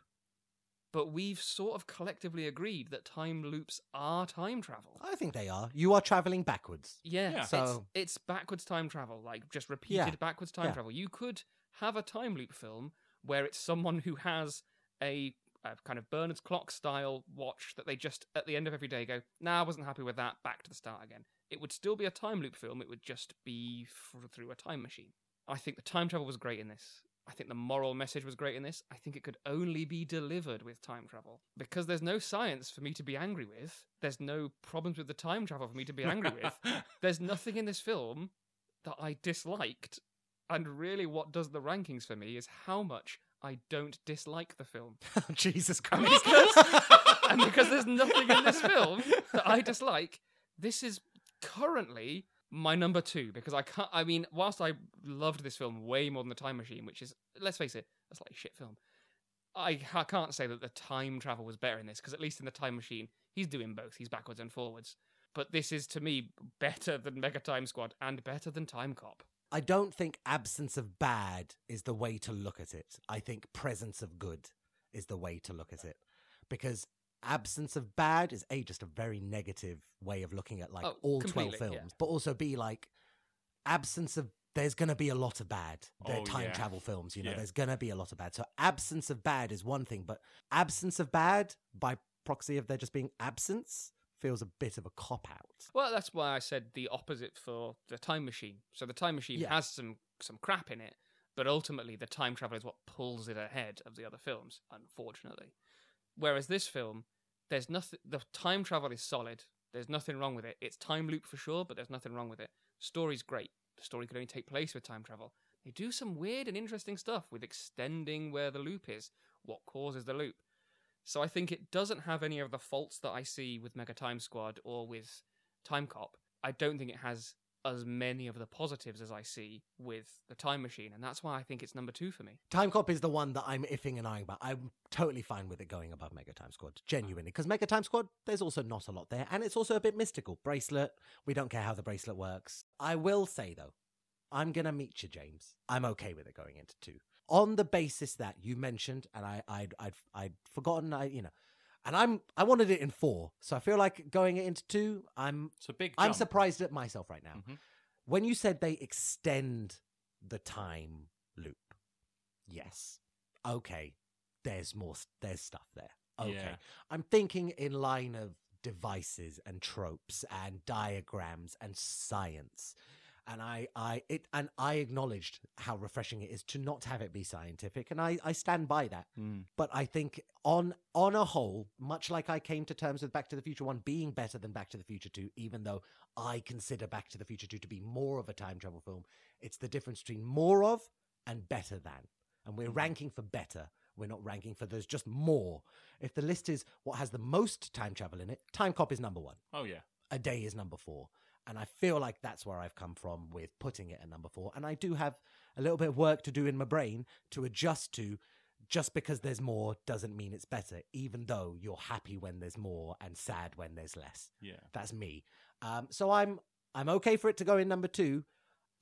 But we've sort of collectively agreed that time loops are time travel. i think they are you are traveling backwards Yeah, Yeah. it's, So- it's backwards time travel, like just repeated Yeah, backwards time yeah. travel. You could have a time loop film where it's someone who has a a kind of Bernard's clock style watch that they just at the end of every day go, "Nah, I wasn't happy with that. Back to the start again." It would still be a time loop film. It would just be f- through a time machine. I think the time travel was great in this. I think the moral message was great in this. I think it could only be delivered with time travel. Because there's no science for me to be angry with, there's no problems with the time travel for me to be angry with. There's nothing in this film that I disliked. And really, what does the rankings for me is how much I don't dislike the film. Oh, Jesus Christ. and because there's nothing in this film that I dislike, this is currently my number two because I can't. I mean, whilst I loved this film way more than The Time Machine, which is let's face it, a slightly shit film. I, I can't say that the time travel was better in this because at least in the Time Machine, he's doing both. He's backwards and forwards. But this is to me better than Mega Time Squad and better than Time Cop. I don't think absence of bad is the way to look at it. I think presence of good is the way to look at it. Because absence of bad is A, just a very negative way of looking at like Oh, all 12 films, yeah. but also be like absence of there's going to be a lot of bad. They're Oh, time yeah. travel films, you know, Yeah. there's going to be a lot of bad. So absence of bad is one thing, but absence of bad by proxy of there just being absence feels a bit of a cop out. Well, that's why I said the opposite for the Time Machine. So the Time Machine has some some crap in it, but ultimately the time travel is what pulls it ahead of the other films, unfortunately. Whereas this film, there's nothing. The time travel is solid. There's nothing wrong with it. It's time loop for sure, but there's nothing wrong with it. Story's great. The story could only take place with time travel. They do some weird and interesting stuff with extending where the loop is, what causes the loop. So I think it doesn't have any of the faults that I see with Mega Time Squad or with Time Cop. I don't think it has as many of the positives as I see with the Time Machine, and that's why I think it's number two for me. Time Cop is the one that I'm iffing and eyeing about. I'm totally fine with it going above Mega Time Squad, genuinely. Because Mega Time Squad, there's also not a lot there, and it's also a bit mystical. Bracelet, we don't care how the bracelet works. I will say, though, I'm to meet you, James. I'm okay with it going into two. On the basis that you mentioned, and I, I'd, I'd, I'd forgotten, I, you know, and I'm, I wanted it in four, so I feel like going it into two, I'm, It's a big. I'm surprised at myself right now. Mhm. When you said they extend the time loop, yes, okay, there's more, there's stuff there. Okay, Yeah. I'm thinking in line of devices and tropes and diagrams and science. And I, I, it, and I acknowledged how refreshing it is to not have it be scientific, and I, I stand by that Mm. but I think on on a whole, much like I came to terms with Back to the Future One being better than Back to the Future Two, even though I consider Back to the Future Two to be more of a time travel film, it's the difference between more of and better than, and we're ranking for better. We're not ranking for there's just more. If the list is what has the most time travel in it, Time Cop is number one. Oh yeah. A Day is number four. And I feel like that's where I've come from with putting it at number four. And I do have a little bit of work to do in my brain to adjust to just because there's more doesn't mean it's better, even though you're happy when there's more and sad when there's less. Yeah. That's me. Um, so I'm I'm okay for it to go in number two.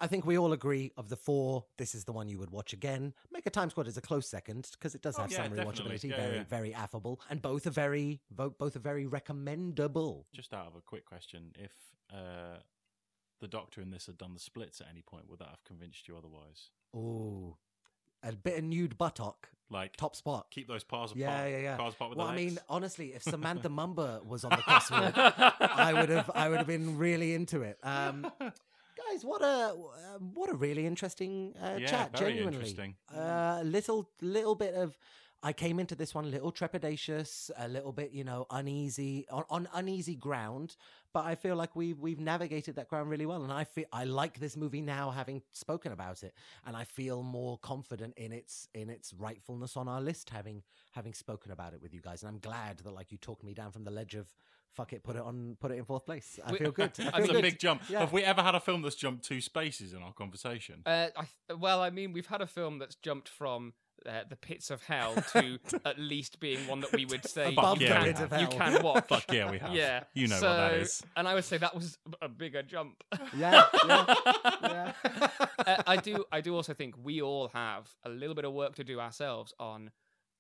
I think we all agree of the four, this is the one you would watch again. Mega Time Squad is a close second because it does Oh, have yeah, some rewatchability, Yeah, very yeah. very affable, and both are very both are very recommendable. Just out of a quick question, if uh, the Doctor in this had done the splits at any point, would that have convinced you otherwise? Oh, a bit of nude buttock, Like, top spot. keep those paws apart. Yeah, yeah, yeah. Paws apart with Well, I mean, honestly, if Samantha Mumba was on the crossword, I would have, I would have been really into it. Um, guys, what a, um, what a really interesting uh, Yeah, chat. very genuinely, interesting. Uh, little, little bit of. I came into this one a little trepidatious, a little bit, you know, uneasy on, on uneasy ground. But I feel like we've we've navigated that ground really well, and I feel I like this movie now, having spoken about it, and I feel more confident in its in its rightfulness on our list, having having spoken about it with you guys. And I'm glad that like you talked me down from the ledge of fuck it, put it on, put it in fourth place. I We- feel good. I I feel That's mean, a big jump. Yeah. Have we ever had a film that's jumped two spaces in our conversation? Uh, I well, I mean, we've had a film that's jumped from uh, the pits of hell to at least being one that we would say Above you, the can, pits of you can watch. Fuck yeah, we have. Yeah, You know so, what that is. And I would say that was a bigger jump. Yeah, yeah, yeah. uh, I do. I do also think we all have a little bit of work to do ourselves on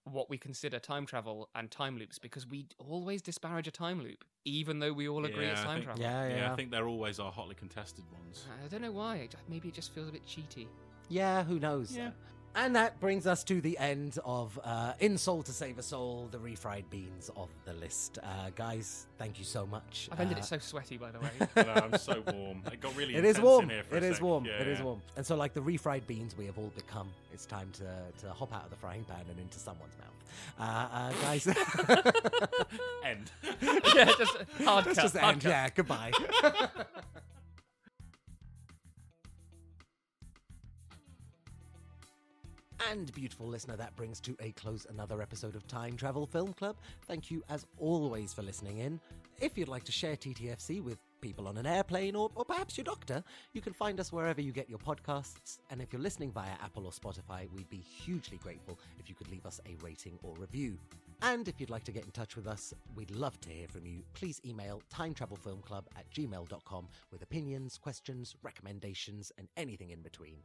what we consider time travel and time loops because we always disparage a time loop, even though we all agree Yeah, it's time think- travel. yeah, yeah, yeah. I think they're always our hotly contested ones. I don't know why. Maybe it just feels a bit cheaty. Yeah, who knows? Yeah. And that brings us to the end of uh, In Seoul to Save a Soul, the refried beans of the list. Uh, guys, thank you so much. I've ended Uh, it so sweaty, by the way. I know, I'm so warm. It got really It is intense warm. in here for a It is sec. warm. Yeah, It is yeah. warm. And so, like the refried beans we have all become, it's time to, to hop out of the frying pan and into someone's mouth. Uh, uh, guys, End. yeah, just hard let's cut. just hard end. cut. Yeah, goodbye. And beautiful listener, that brings to a close another episode of Time Travel Film Club. Thank you as always for listening in. If you'd like to share TTFC with people on an airplane or, or perhaps your doctor, you can find us wherever you get your podcasts. And if you're listening via Apple or Spotify, we'd be hugely grateful if you could leave us a rating or review. And if you'd like to get in touch with us, we'd love to hear from you. Please email timetravelfilmclub at gmail.com with opinions, questions, recommendations, and anything in between.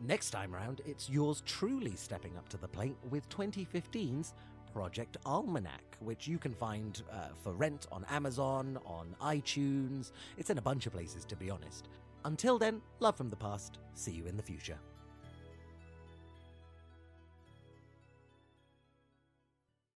Next time round, it's yours truly stepping up to the plate with 2015's Project Almanac, which you can find uh, for rent on Amazon, on iTunes. It's in a bunch of places, to be honest. Until then, love from the past. See you in the future.